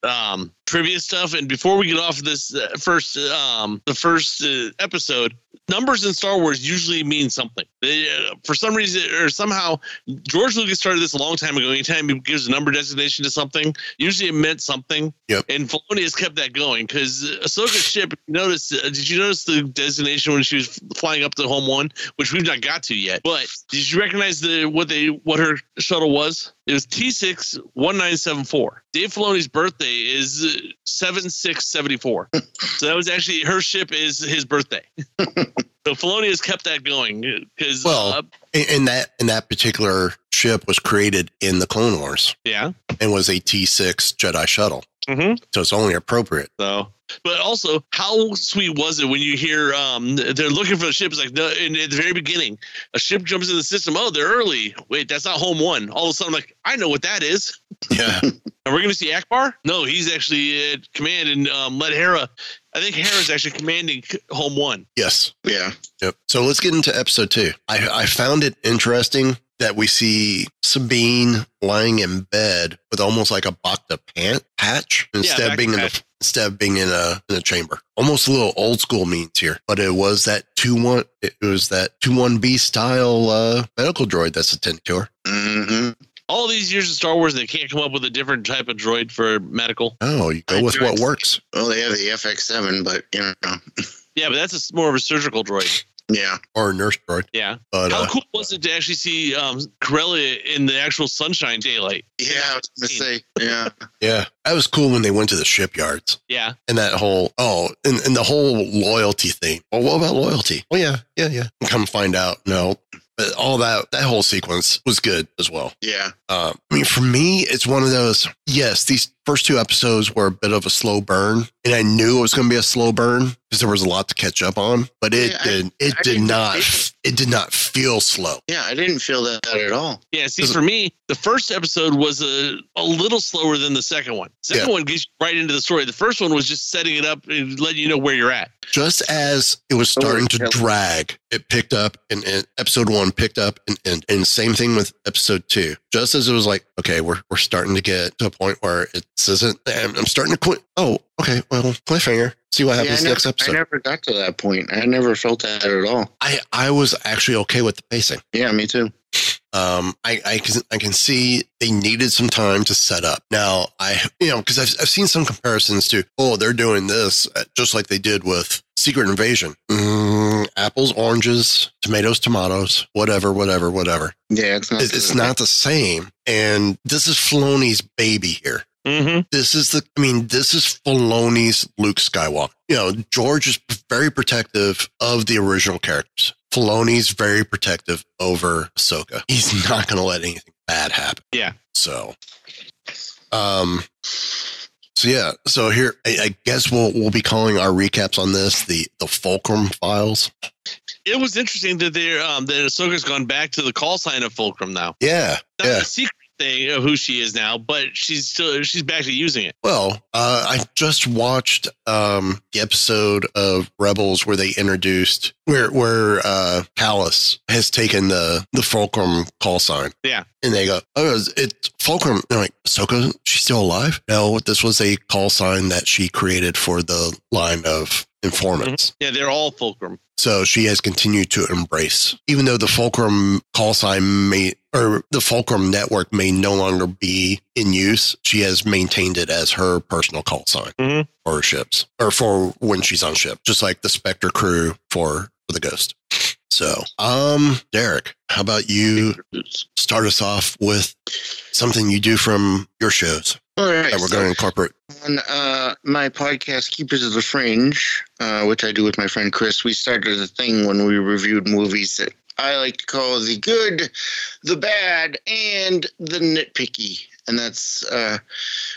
the um, trivia stuff. And before we get off this uh, first, um, the first uh, episode, numbers in Star Wars usually mean something. They, uh, for some reason or somehow, George Lucas started this a long time ago. Anytime he gives a number designation to something, usually it meant something. Yep. And Filoni has kept that going because Ahsoka's ship. Notice? Uh, did you notice the designation when she was flying up to home one, which we've not got to yet? But did you recognize the what they what her shuttle was? It was T six one nine seven four. Dave Filoni's birthday is seven six seventy four. so that was actually her ship is his birthday. so Filoni has kept that going because, Well- uh, And, that and that particular ship was created in the Clone Wars yeah. and was a T6 Jedi shuttle. Hmm So it's only appropriate. So, but also, how sweet was it when you hear um they're looking for the ship? It's like no, in, at the very beginning, a ship jumps in the system. Oh, they're early. Wait, that's not home one. All of a sudden, I'm like, I know what that is. Yeah. Are we're going to see Ackbar? No, he's actually at command and um, let Hera. I think Hera's actually commanding home one. yes. Yeah. Yep. So let's get into episode two. I, I found it interesting that we see Sabine lying in bed with almost like a Bacta pant patch instead back of being in patch. the, instead of being in a in a chamber. Almost a little old school means here, but it was that two one. It was that two one B style uh, medical droid that's attending to her. hmm All these years of Star Wars, they can't come up with a different type of droid for medical. Oh, you go with what works. Well, they have the FX7, but you know, Yeah, but that's a s more of a surgical droid. Yeah. Or a nurse droid. Yeah. But How uh, cool was it to actually see um, Corellia in the actual sunshine daylight? Yeah, I was gonna say, yeah. yeah, that was cool when they went to the shipyards. Yeah. and that whole oh and, and the whole loyalty thing well what about loyalty oh yeah yeah yeah come find out no but all that that whole sequence was good as well Yeah. um, i mean for me it's one of those yes these first two episodes were a bit of a slow burn and i knew it was going to be a slow burn because there was a lot to catch up on but it Yeah, I- did it I did didn't not think- it did not feel slow Yeah, I didn't feel that at all. Yeah. See, for me, the first episode was a, a little slower than the second one. Second Yeah. one gets you right into the story. The first one was just setting it up and letting you know where you're at. just as it was oh, starting to yeah. drag, it picked up and, and episode one picked up and, and, and same thing with episode two. Just as it was like, okay, we're, we're starting to get to a point where it isn't, I'm, starting to quit. Oh, okay. Well, cliffhanger. See what Yeah, happens never, next episode. I never got to that point. I never felt that at all. I, I was actually okay with the pacing. Yeah, me too. Um, I, I can, I can see they needed some time to set up. Now, I, you know, because I've, I've seen some comparisons to, oh, they're doing this uh, just like they did with Secret Invasion. Mm, apples, oranges, tomatoes, tomatoes, whatever, whatever, whatever. Yeah, it's not. It's, it's not the same. And this is Filoni's baby here. Mm-hmm. This is the, I mean, this is Filoni's Luke Skywalker. You know, George is very protective of the original characters. Filoni's very protective over Ahsoka. He's not going to let anything bad happen. Yeah. So, um, so yeah. So here, I, I guess we'll we'll be calling our recaps on this the the Fulcrum files. It was interesting that they're um, that Ahsoka's gone back to the call sign of Fulcrum now. Yeah, yeah. secret thing of who she is now, but she's still she's back to using it. Well, uh, I just watched um, the episode of Rebels where they introduced where where uh, Kallus has taken the the Fulcrum call sign. Yeah. and they go, "Oh, it's- Fulcrum." They're like, "Ahsoka, she's still alive?" No, this was a call sign that she created for the line of informants. Yeah, they're all Fulcrum. So she has continued to embrace, even though the Fulcrum call sign may, or the Fulcrum network may no longer be in use, she has maintained it as her personal call sign Mhm. for her ships, or for when she's on ship, just like the Spectre crew for, for the Ghost. So, um, Derek, how about you start us off with something you do from your shows All right. that we're going to incorporate? on uh, my podcast, Keepers of the Fringe, uh, which I do with my friend Chris, we started a thing when we reviewed movies that I like to call the good, the bad, and the nitpicky, and that's uh,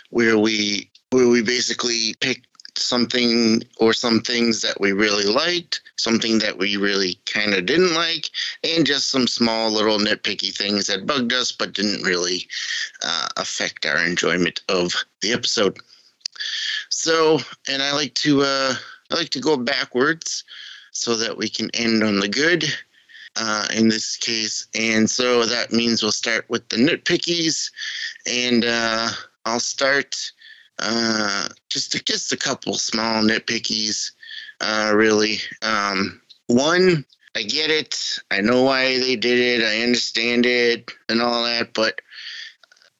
where we where we basically pick something or some things that we really liked, something that we really kind of didn't like, and just some small little nitpicky things that bugged us but didn't really uh, affect our enjoyment of the episode. So, and I like to uh, I like to go backwards so that we can end on the good. Uh, in this case, and so that means we'll start with the nitpickies, and uh, I'll start uh, just just a couple small nitpickies. Uh, really, um, one, I get it. I know why they did it. I understand it and all that, but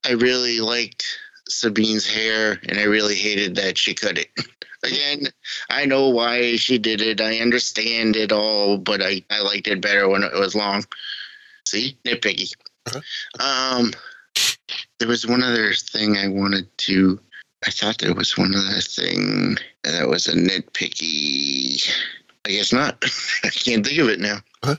I really liked Sabine's hair, and I really hated that she cut it. Again, I know why she did it. I understand it all, but I, I liked it better when it was long. See, nitpicky. Um, there was one other thing I wanted to. I thought there was one other thing that was a nitpicky. I guess not. I can't think of it now. Huh?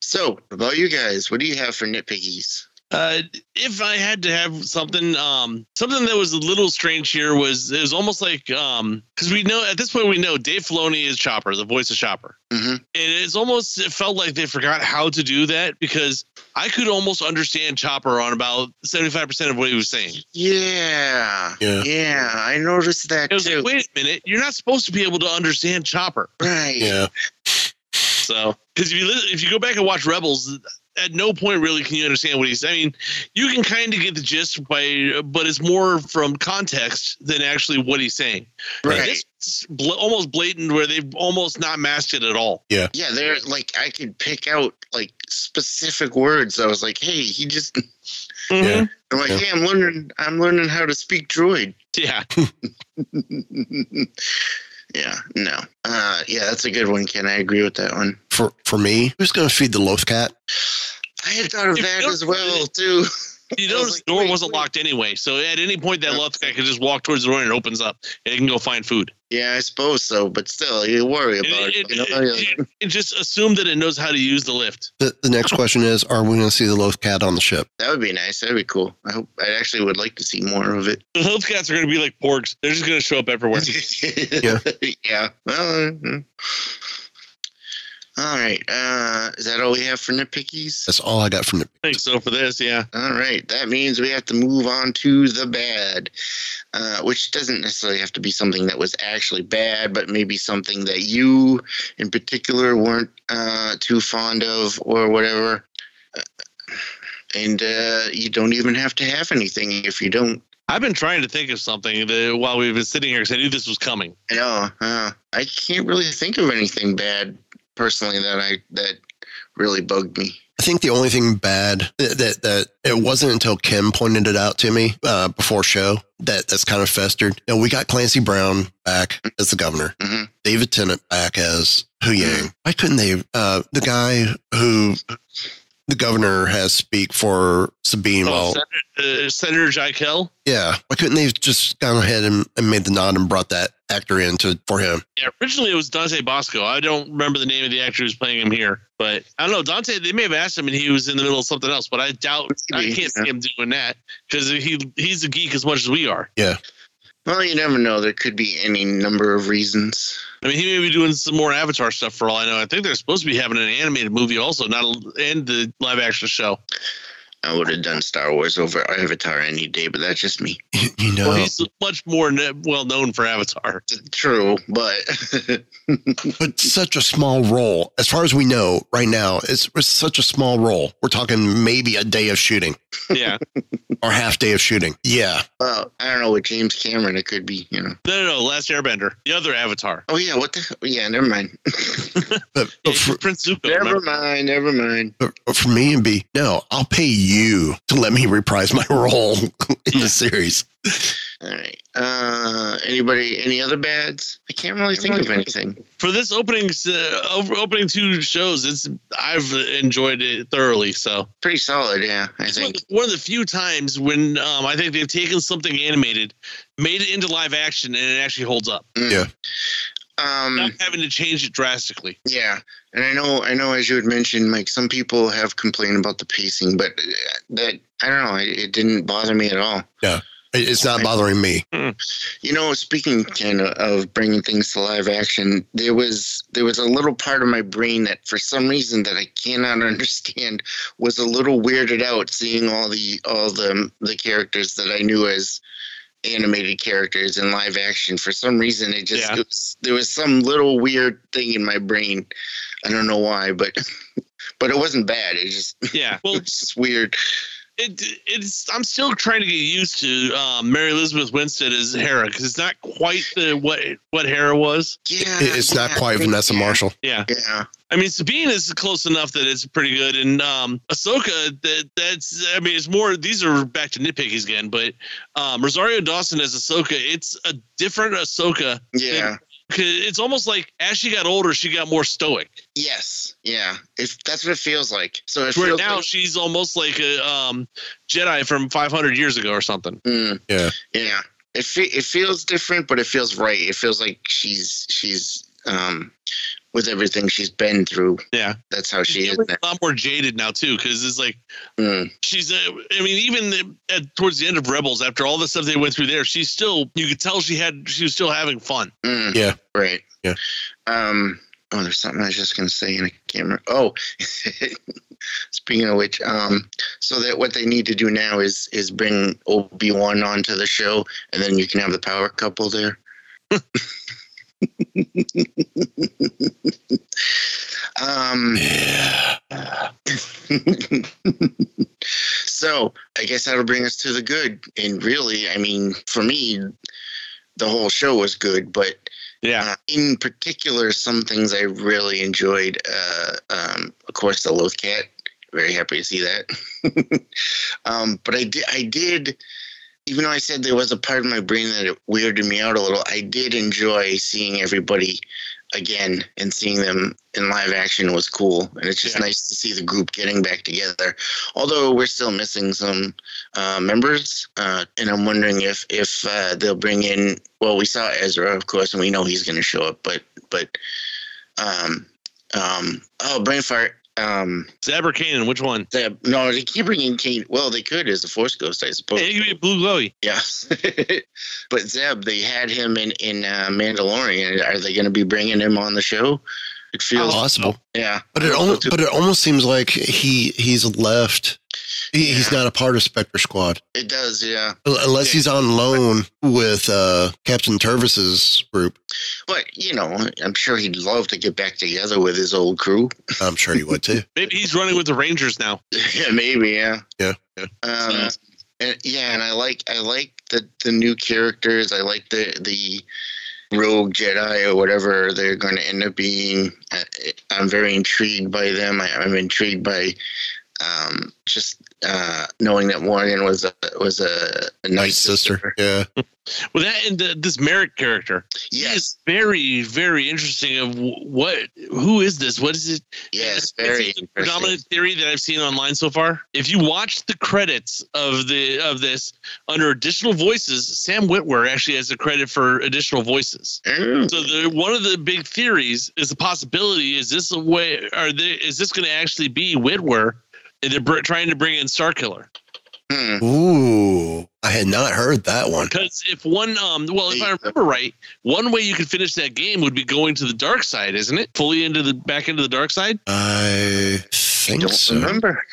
So, about you guys? What do you have for nitpickies? Uh, if I had to have something, um, something that was a little strange here was it was almost like um, because we know at this point we know Dave Filoni is Chopper, the voice of Chopper, hmm and it's almost it felt like they forgot how to do that because I could almost understand Chopper on about seventy five percent of what he was saying. Yeah. Yeah. Yeah. I noticed that It was too. like, wait a minute, you're not supposed to be able to understand Chopper. right. Yeah. So, because if you if you go back and watch Rebels, at no point really can you understand what he's. I mean, you can kind of get the gist by, but it's more from context than actually what he's saying. Right. It's bl- almost blatant where they've almost not masked it at all. Yeah, Yeah. they're like I could pick out like specific words. I was like, hey, he just. Yeah. I'm like, Yeah. hey, I'm learning. I'm learning how to speak droid. Yeah. yeah. No. Uh. Yeah, that's a good one, Ken. I agree with that one. For for me, who's going to feed the Loth cat? I had thought of If that as well too. You I was notice like, the door wait, wasn't wait. locked anyway, so at any point that Yeah. left guy could just walk towards the door and it opens up, and it can go find food. Yeah, I suppose so. But still, you worry about it, it. it, you know? it- it just assume that it knows how to use the lift. The, the next question is: Are we going to see the Loth cat on the ship? that would be nice. That'd be cool. I hope. I actually would like to see more of it. The Loth cats are going to be like porgs; they're just going to show up everywhere. yeah. Yeah. Well. uh, all right. Uh, is that all we have for nitpickies? That's all I got from the. I think so for this, yeah. All right. That means we have to move on to the bad, uh, which doesn't necessarily have to be something that was actually bad, but maybe something that you in particular weren't uh, too fond of or whatever. Uh, And uh, you don't even have to have anything if you don't. I've been trying to think of something that, while we've been sitting here because I knew this was coming. No, uh, I can't really think of anything bad personally that I that really bugged me. I think the only thing bad that that, that it wasn't until Kim pointed it out to me uh, before show that that's kind of festered. You know, we got Clancy Brown back as the governor, hmm David Tennant back as Huyang. Why couldn't they? Uh, the guy who the governor has speak for Sabine. Oh, while Senator, uh, Senator Jikel. yeah, why couldn't they just gone ahead and, and made the nod and brought that actor in to for him? Yeah, originally it was Dante Basco. I don't remember the name of the actor who's playing him here, but I don't know. Dante, they may have asked him and he was in the middle of something else, but I doubt I can't yeah. see him doing that because he he's a geek as much as we are. Yeah. Well, you never know. There could be any number of reasons. I mean, he may be doing some more Avatar stuff for all I know. I think they're supposed to be having an animated movie also, not and the live action show. I would have done Star Wars over Avatar any day, but that's just me. You know, Well, he's much more ne- well known for Avatar. True, but but such a small role. As far as we know right now, it's, it's such a small role. We're talking maybe a day of shooting Yeah, or half day of shooting. Yeah, well, I don't know. With James Cameron, it could be, you know. no, no, no. Last Airbender, the other Avatar. Oh yeah, what the? Oh, yeah, never mind. but Yeah, but for, Prince Zuko. never remember? mind. Never mind. but but for me and B, no, I'll pay you to let me reprise my role in the series. All right. Uh, anybody? Any other bads? I can't really think of anything. For this opening, uh, opening two shows, it's I've enjoyed it thoroughly. So Pretty solid, yeah. I It's one of, think. the, one of the few times when um, I think they've taken something animated, made it into live action, and it actually holds up. Mm. Yeah. Um. Not having to change it drastically. Yeah, and I know, I know, as you had mentioned, Mike, some people have complained about the pacing, but uh, that I don't know, it, it didn't bother me at all. It- It's not bothering me. You know, speaking kind of of bringing things to live action, there was there was a little part of my brain that, for some reason that I cannot understand, was a little weirded out seeing all the all the the characters that I knew as animated characters in live action. For some reason, it just Yeah. it was, there was some little weird thing in my brain. I don't know why, but but it wasn't bad. It just Yeah. Well, it was just weird. It, it's I'm still trying to get used to um, Mary Elizabeth Winstead as Hera because it's not quite the what what Hera was. Yeah, It- It's not quite Vanessa yeah, Marshall. Yeah. Yeah. I mean, Sabine is close enough that it's pretty good, and um, Ahsoka. That that's. I mean, it's more. These are back to nitpickies again, but um, Rosario Dawson as Ahsoka. It's a different Ahsoka. Yeah. 'Cause It's almost like as she got older, she got more stoic. Yes. Yeah. If that's what it feels like. So it Where feels now like, she's almost like a um, Jedi from 500 years ago or something. Mm, Yeah. yeah. It fe- it feels different, but it feels right. It feels like she's she's um with everything she's been through. Yeah. That's how she She's is. a lot more jaded now too, because it's like Mm, she's. Uh, I mean, even the, at, towards the end of Rebels, after all the stuff they went through there, she's still. You could tell she had. She was still having fun. mm, Yeah. Right. Yeah. Um. Oh, there's something I was just gonna say, and I can't remember. Oh, speaking of which, um, so that what they need to do now is is bring Obi Wan onto the show, and then you can have the power couple there. um. so I guess that'll bring us to the good. And really, I mean, for me, the whole show was good, but Yeah. uh, in particular, some things I really enjoyed. Uh, um, of course, the Loth Cat. Very happy to see that. um, but I did, I did, even though I said there was a part of my brain that it weirded me out a little, I did enjoy seeing everybody again and seeing them in live action was cool. And it's just Yeah. nice to see the group getting back together. Although we're still missing some uh, members, uh, and I'm wondering if if uh, they'll bring in. Well, we saw Ezra, of course, and we know he's going to show up. But but um um oh brain fart. Um, Zeb or Kanan, which one? the, no, they keep bringing Kate. Well, they could as a Force Ghost, I suppose. Hey, you give me a blue glowy. Yeah, but Zeb, they had him in in uh, Mandalorian. Are they going to be bringing him on the show? It feels Possible. yeah, But it almost, but it almost seems like he he's left. He, He's not a part of Spectre Squad it does. Yeah, unless he's on loan with uh, Captain Teva's group. but you know, I'm sure he'd love to get back together with his old crew. I'm sure he would too. Maybe he's running with the Rangers now. yeah, maybe. Yeah. Yeah. Um, and, yeah, and I like I like the the new characters. I like the the rogue Jedi or whatever they're going to end up being. I, I'm very intrigued by them. I, I'm intrigued by um, just uh, knowing that Morgan was a was a, a Night nice sister. Yeah. Well, that and the, this Marrok character, he Yes, is very, very interesting. Of what, who is this? What is it? yes, It's very the interesting. predominant theory that I've seen online so far. If you watch the credits of the of this under additional voices, Sam Witwer actually has a credit for additional voices. Mm, So the one of the big theories is the possibility: is this a way? Are they? Is this going to actually be Witwer? And they're br- trying to bring in Starkiller hmm. Ooh, I had not heard that one. because if one, um, well, if I remember right, one way you could finish that game would be going to the dark side, isn't it? Fully into the back into the dark side. I think Don't so. remember.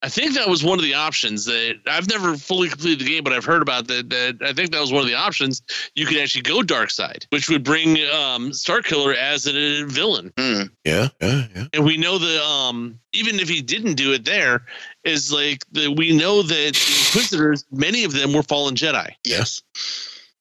I think that was one of the options that I've never fully completed the game, but I've heard about that. that I think that was one of the options. You could actually go dark side, which would bring um, Starkiller as a villain. Hmm. Yeah, yeah, yeah. And we know that um, even if he didn't do it there, is like the, we know that the Inquisitors, many of them were fallen Jedi. Yes.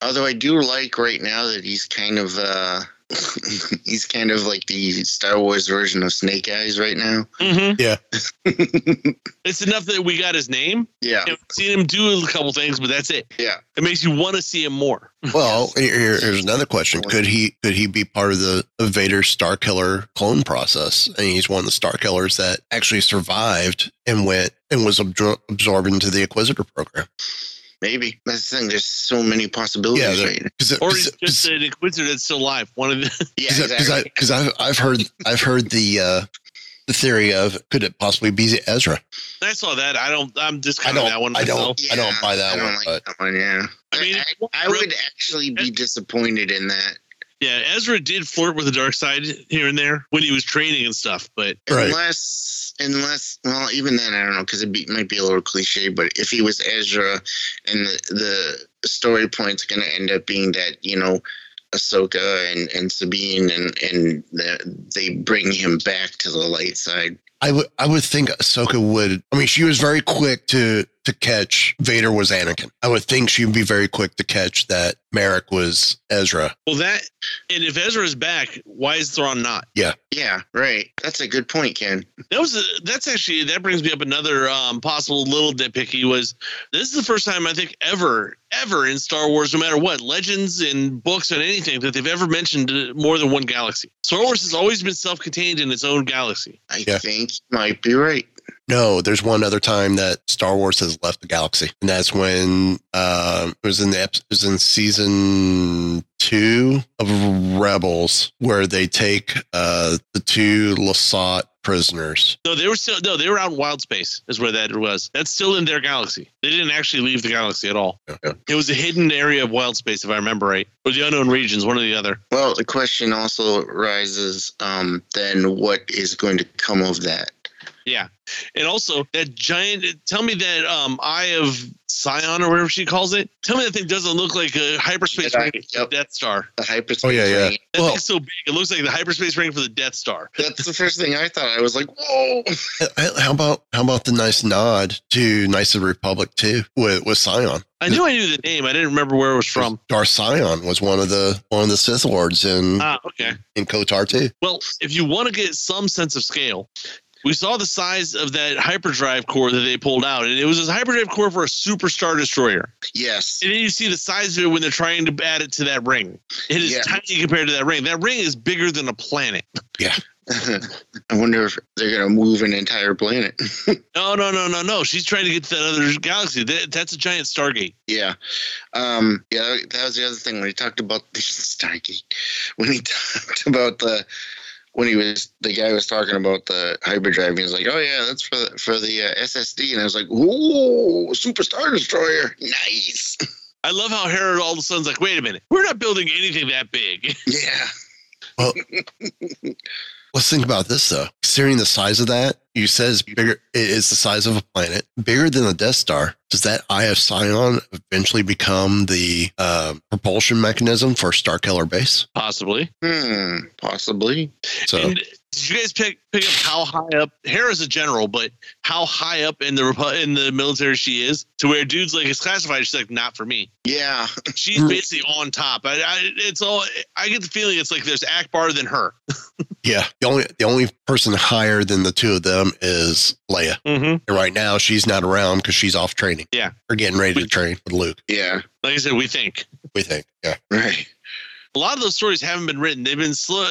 Although I do like right now that he's kind of uh he's kind of like the Star Wars version of Snake Eyes right now. Mm-hmm. Yeah. It's enough that we got his name. Yeah. and we've seen him do a couple things, but that's it. Yeah. It makes you want to see him more. Well, here- here's another question: Could he could he be part of the of Vader's Star Killer clone process? And he's one of the Star Killers that actually survived and went and was absor- absorbed into the Inquisitor program. Maybe. That's the thing. There's so many possibilities Yeah, right now. because Or he's just an Inquisitor that's still alive. One of the Yeah, because exactly. I because I've I've heard I've heard the uh, the theory of could it possibly be Ezra? I saw that. I don't. I'm I discounting don't that one I don't I don't buy that I don't one. like but that one, yeah. I mean, I, I would actually be disappointed in that. Yeah, Ezra did flirt with the dark side here and there when he was training and stuff. But Right. Unless, unless, well, even then, I don't know, because it be, might be a little cliche, but if he was Ezra and the, the story point's going to end up being that, you know, Ahsoka and, and Sabine and, and the, they bring him back to the light side. I would I would think Ahsoka would. I mean, she was very quick to to catch Vader was Anakin. I would think she would be very quick to catch that Marrok was Ezra. well, that and if Ezra's back, why is Thrawn not? Yeah, Yeah, right. That's a good point, Ken. That was a, that's actually that brings me up another um, possible little nitpicky was this is the first time I think ever ever in Star Wars, no matter what legends and books and anything that they've ever mentioned uh, more than one galaxy. Star Wars has always been self-contained in its own galaxy. I Yeah. think you might be right. No, there's one other time that Star Wars has left the galaxy, and that's when uh, it was in the it was in season two of Rebels where they take uh, the two Lasat prisoners. No, they were still no, they were out in wild space. Is where that was. That's still in their galaxy. They didn't actually leave the galaxy at all. Okay. It was a hidden area of wild space, if I remember right, or the unknown regions, one or the other. Well, the question also rises um, then what is going to come of that? Yeah, and also that giant. Tell me that um, Eye of Sion or whatever she calls it. Tell me that thing doesn't look like a hyperspace Jedi, ring for the yep. Death Star. The hyperspace Oh, yeah, yeah. ring. That Well- thing's so big. It looks like the hyperspace ring for the Death Star. That's the first thing I thought. I was like, whoa. How about how about the nice nod to Knights of the Republic too with with Sion? I knew I knew the name. I didn't remember where it was from. Darth Sion was one of the one of the Sith Lords in Ah, okay. in KOTOR too. Well, if you want to get some sense of scale, we saw the size of that hyperdrive core that they pulled out, and it was a hyperdrive core for a super star destroyer. Yes. And then you see the size of it when they're trying to add it to that ring. It is Yeah. tiny compared to that ring. That ring is bigger than a planet. Yeah. I wonder if they're going to move an entire planet. No, no, no, no, no. She's trying to get to that other galaxy. That, that's a giant Stargate. yeah. Um, yeah, that was the other thing when he talked about the Stargate. When he talked about the when he was the guy was talking about the hyperdrive, he was like, "Oh yeah, that's for the, for the uh, SSD," and I was like, "Ooh, Super Star Destroyer, nice." I love how Hera all of a sudden's like, wait a minute, we're not building anything that big. Yeah, Well, let's think about this though. Considering the size of that, you said it's bigger. It is the size of a planet, bigger than the Death Star. Does that Eye of Sion eventually become the um, propulsion mechanism for Starkiller Base? Possibly. hmm, possibly. So And did you guys pick pick up how high up Hera's a general, but how high up in the in the military she is to where dudes like it's classified. She's like, not for me. Yeah, She's basically on top. I, I it's all. I get the feeling it's like there's Ackbar than her. yeah, the only the only person higher than the two of them is Leia. Mm-hmm. And right now, she's not around because she's off training. Yeah. or getting ready to train with Luke. yeah, Like I said, we think. We think. Yeah. right. A lot of those stories haven't been written. They've been slow,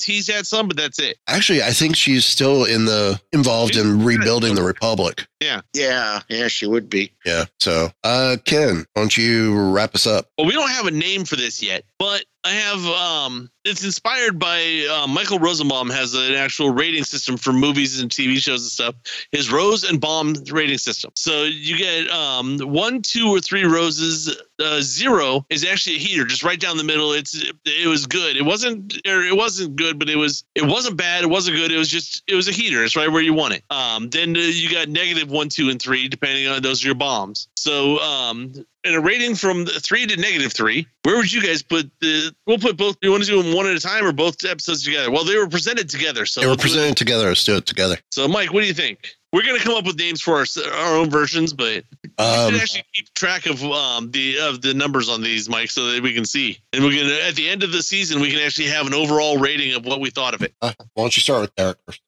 teased at some, but that's it. Actually, I think she's still in the involved in rebuilding the Republic. Yeah, yeah, yeah, she would be. Yeah. So, uh, Ken, why don't you wrap us up? Well, we don't have a name for this yet, but I have. Um, it's inspired by uh, Michael Rosenbaum has an actual rating system for movies and TV shows and stuff. His rose and bomb rating system. So you get um, one, two, or three roses. Uh, zero is actually a heater, just right down the middle. It's it was good. It wasn't or it wasn't good, but it was it wasn't bad. It wasn't good. It was just it was a heater. It's right where you want it. Um, then uh, you got negative one, two, and three, depending on those are your bombs. So um, and a rating from three to negative three. Where would you guys put the? We'll put both. You want to do them one at a time or both episodes together? Well, they were presented together, so They were we'll do presented together. Let's do it together. So, Mike, what do you think? We're gonna come up with names for our, our own versions, but we Um, should actually keep track of um, the of the numbers on these, Mike, so that we can see. And we can at the end of the season, we can actually have an overall rating of what we thought of it. uh, why don't you start with Derek first?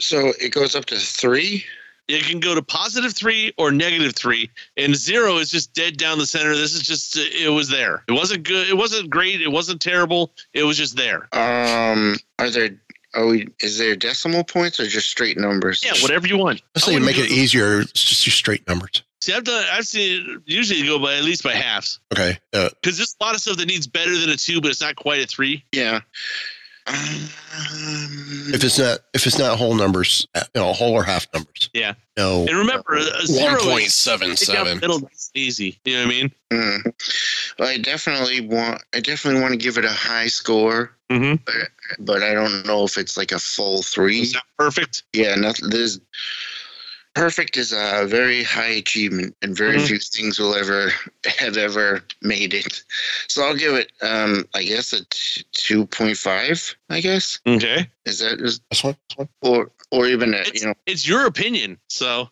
So it goes up to three. It can go to positive three or negative three, and zero is just dead down the center. This is just it was there. It wasn't good. It wasn't great. It wasn't terrible. It was just there. Um, are there? Are we? Is there decimal points or just straight numbers? Yeah, whatever you want. Let's I say wouldn't make it go- easier. It's just do straight numbers. See, I've done. I've seen it usually go by at least by halves Okay. Uh, because there's a lot of stuff that needs better than a two, but it's not quite a three. Yeah. Um, if it's not if it's not whole numbers, uh, you know, whole or half numbers. Yeah. No. And remember, a a zero One is point seven right down the seven. middle. It's easy. You know what I mean? mm. Well, I definitely want. I definitely want to give it a high score, Mm-hmm. but I don't know if it's like a full three. Is that perfect? Yeah, nothing. There's perfect is a very high achievement, and very Mhm. few things will ever have ever made it. So I'll give it, um, I guess, a t- two point five. I guess Okay. Is that is This one. This one. or or even a, It's, you know it's your opinion. So,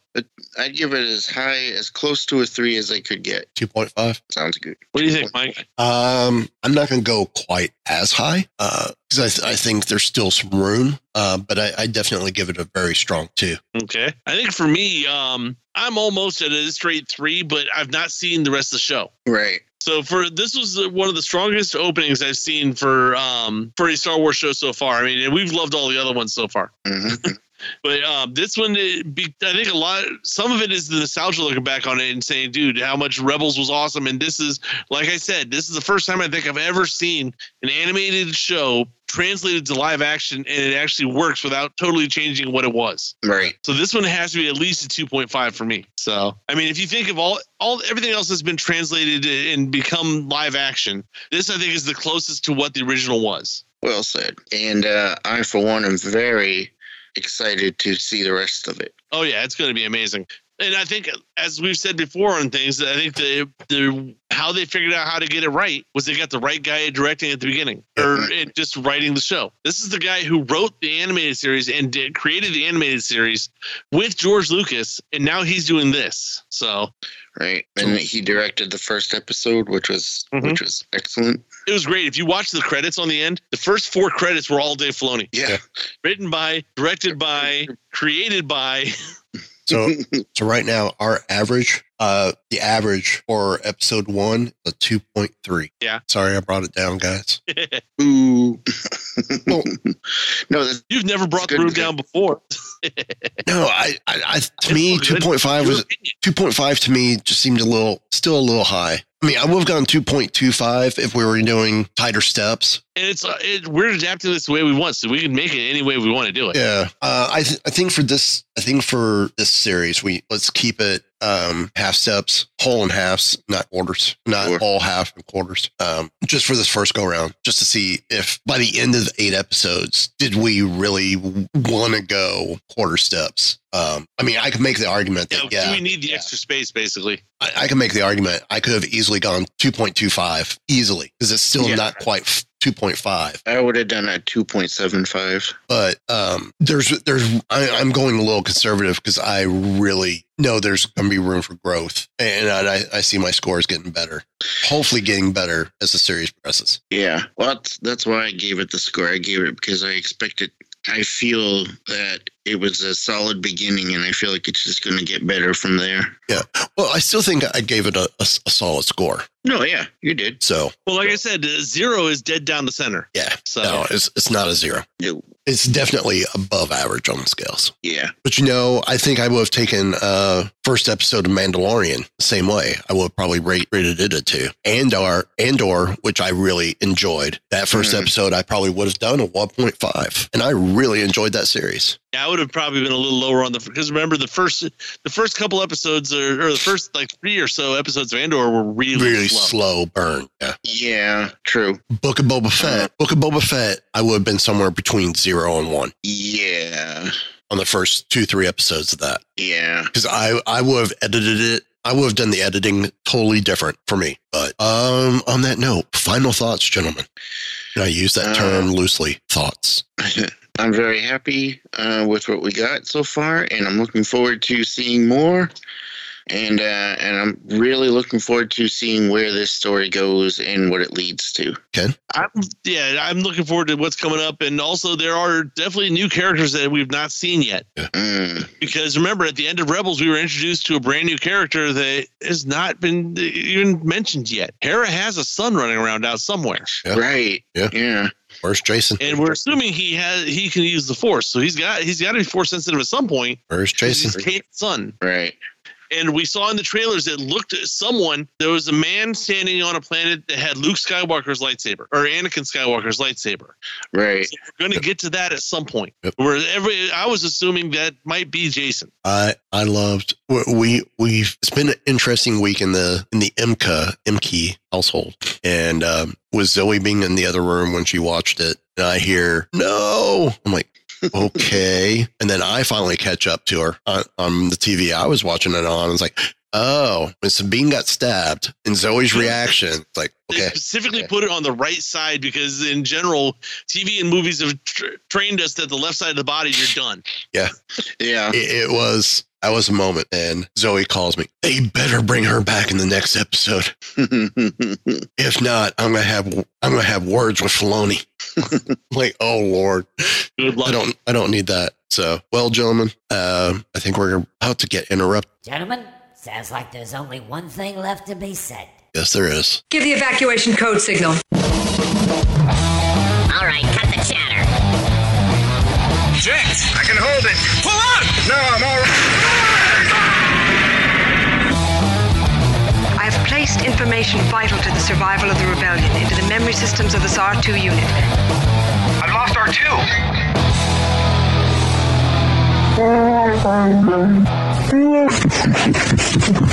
I'd give it as high as close to a three as I could get. Two point five. Sounds good. what do you think, Mike? Um, I'm not going to go quite as high because I, th- I think there's still some room. Uh, but I, I definitely give it a very strong two. Okay. I think for me, um, I'm almost at a straight three, but I've not seen the rest of the show. Right. So for this was one of the strongest openings I've seen for um for a Star Wars show so far. I mean, and we've loved all the other ones so far. hmm But um, this one, be, I think a lot, some of it is the nostalgia looking back on it and saying, dude, how much Rebels was awesome. And this is, like I said, this is the first time I think I've ever seen an animated show translated to live action and it actually works without totally changing what it was. Right. So this one has to be at least a 2.5 for me. So I mean, if you think of all all everything else has been translated and become live action, this I think is the closest to what the original was. Well said. And uh, I, for one, am very excited to see the rest of it. Oh yeah, it's going to be amazing. And I think, as we've said before on things, I think the the how they figured out how to get it right was they got the right guy directing at the beginning or and just writing the show. This is the guy who wrote the animated series and did, created the animated series with George Lucas, and now he's doing this. So Right. And he directed the first episode, which was Mhm. which was excellent. it was great. If you watch the credits on the end, the first four credits were all Dave Filoni. Yeah. Written by, directed by, created by. So, so right now, our average, uh, the average for episode one, a two point three. Yeah. Sorry, I brought it down, guys. Ooh. Well- no, that's You've never brought the Good, room down before. No, I, I, I to me, It's two good. point was two point five to me just seemed a little, still a little high. I mean, I would have gone two point two five if we were doing tighter steps. and it's uh, it, we're adapting this the way we want, so we can make it any way we want to do it. Yeah, uh, I th- I think for this, I think for this series, we let's keep it um half steps, whole and halves, not quarters, not Sure. all half and quarters. Um, just for this first go round, just to see if by the end of the eight episodes, did we really want to go quarter steps? Um, I mean, I could make the argument that yeah, do we need the yeah. extra space, basically? I, I can make the argument I could have easily gone two point two five easily because it's still Yeah. not quite two point five. I would have done a two point seven five. but um, there's there's I, I'm going a little conservative because I really know there's going to be room for growth, and I, I see my scores getting better. Hopefully, getting better as the series progresses. Yeah. Well, that's, that's why I gave it the score. I gave it because I expected. I feel that it was a solid beginning, and I feel like it's just going to get better from there. Yeah. Well, I still think I gave it a, a, a solid score. No, yeah, you did. So Well, like I said, uh, zero is dead down the center. yeah, So no, it's it's not a zero. No. It's definitely above average on the scales. Yeah. But you know, I think I would have taken uh first episode of Mandalorian the same way. I would have probably rate, rated it a two. Andor, Andor, which I really enjoyed. That 1st Mhm. episode, I probably would have done a one point five, and I really enjoyed that series. yeah, I would have probably been a little lower on the because remember the first the first couple episodes or, or the first like three or so episodes of Andor were really, Really slow. slow burn. Yeah. Yeah. True. Book of Boba Fett. Book of Boba Fett. I would have been somewhere between zero and one Yeah. on the first two three episodes of that Yeah. because I I would have edited it. I would have done the editing totally different for me. But um, on that note, final thoughts, gentlemen. And I use that Uh, term loosely. Thoughts. I'm very happy uh, with what we got so far, and I'm looking forward to seeing more. And uh, and I'm really looking forward to seeing where this story goes and what it leads to. Okay. I'm, yeah, I'm looking forward to what's coming up, and also there are definitely new characters that we've not seen yet. Mm, Because remember, at the end of Rebels, we were introduced to a brand new character that has not been even mentioned yet. Hera has a son running around out somewhere, Yeah. Right. Yeah. Yeah. Where's Jacen? and we're assuming he has he can use the Force, so he's got he's got to be Force sensitive at some point. Where's 'cause Jacen? He's Kate's son, Right. And we saw in the trailers it looked at someone. There was a man standing on a planet that had Luke Skywalker's lightsaber or Anakin Skywalker's lightsaber. Right. So we're going to get to that at some point. Yep. Where every I was assuming that might be Jacen. I I loved we we've it's been an interesting week in the in the MK MK household and um, with Zoe being in the other room when she watched it and I hear no I'm like okay and then I finally catch up to her on, on the TV I was watching it on I was like oh when Sabine got stabbed and Zoe's reaction it's like They specifically Okay. put it on the right side because, in general, TV and movies have tr- trained us that the left side of the body, you're done. Yeah. it, it was that was a moment and Zoe calls me they better bring her back in the next episode If not, I'm gonna have I'm gonna have words with Filoni. like, oh Lord, Good luck. I don't I don't need that. So, well, gentlemen, uh, I think we're about to get interrupted. Gentlemen, sounds like there's only one thing left to be said. Yes, there is. Give the evacuation code signal. All right, cut the chatter. Eject. I can hold it. Pull out. No, I'm all right. I have placed information vital to the survival of the rebellion into the memory systems of this R2 unit. I've lost R2.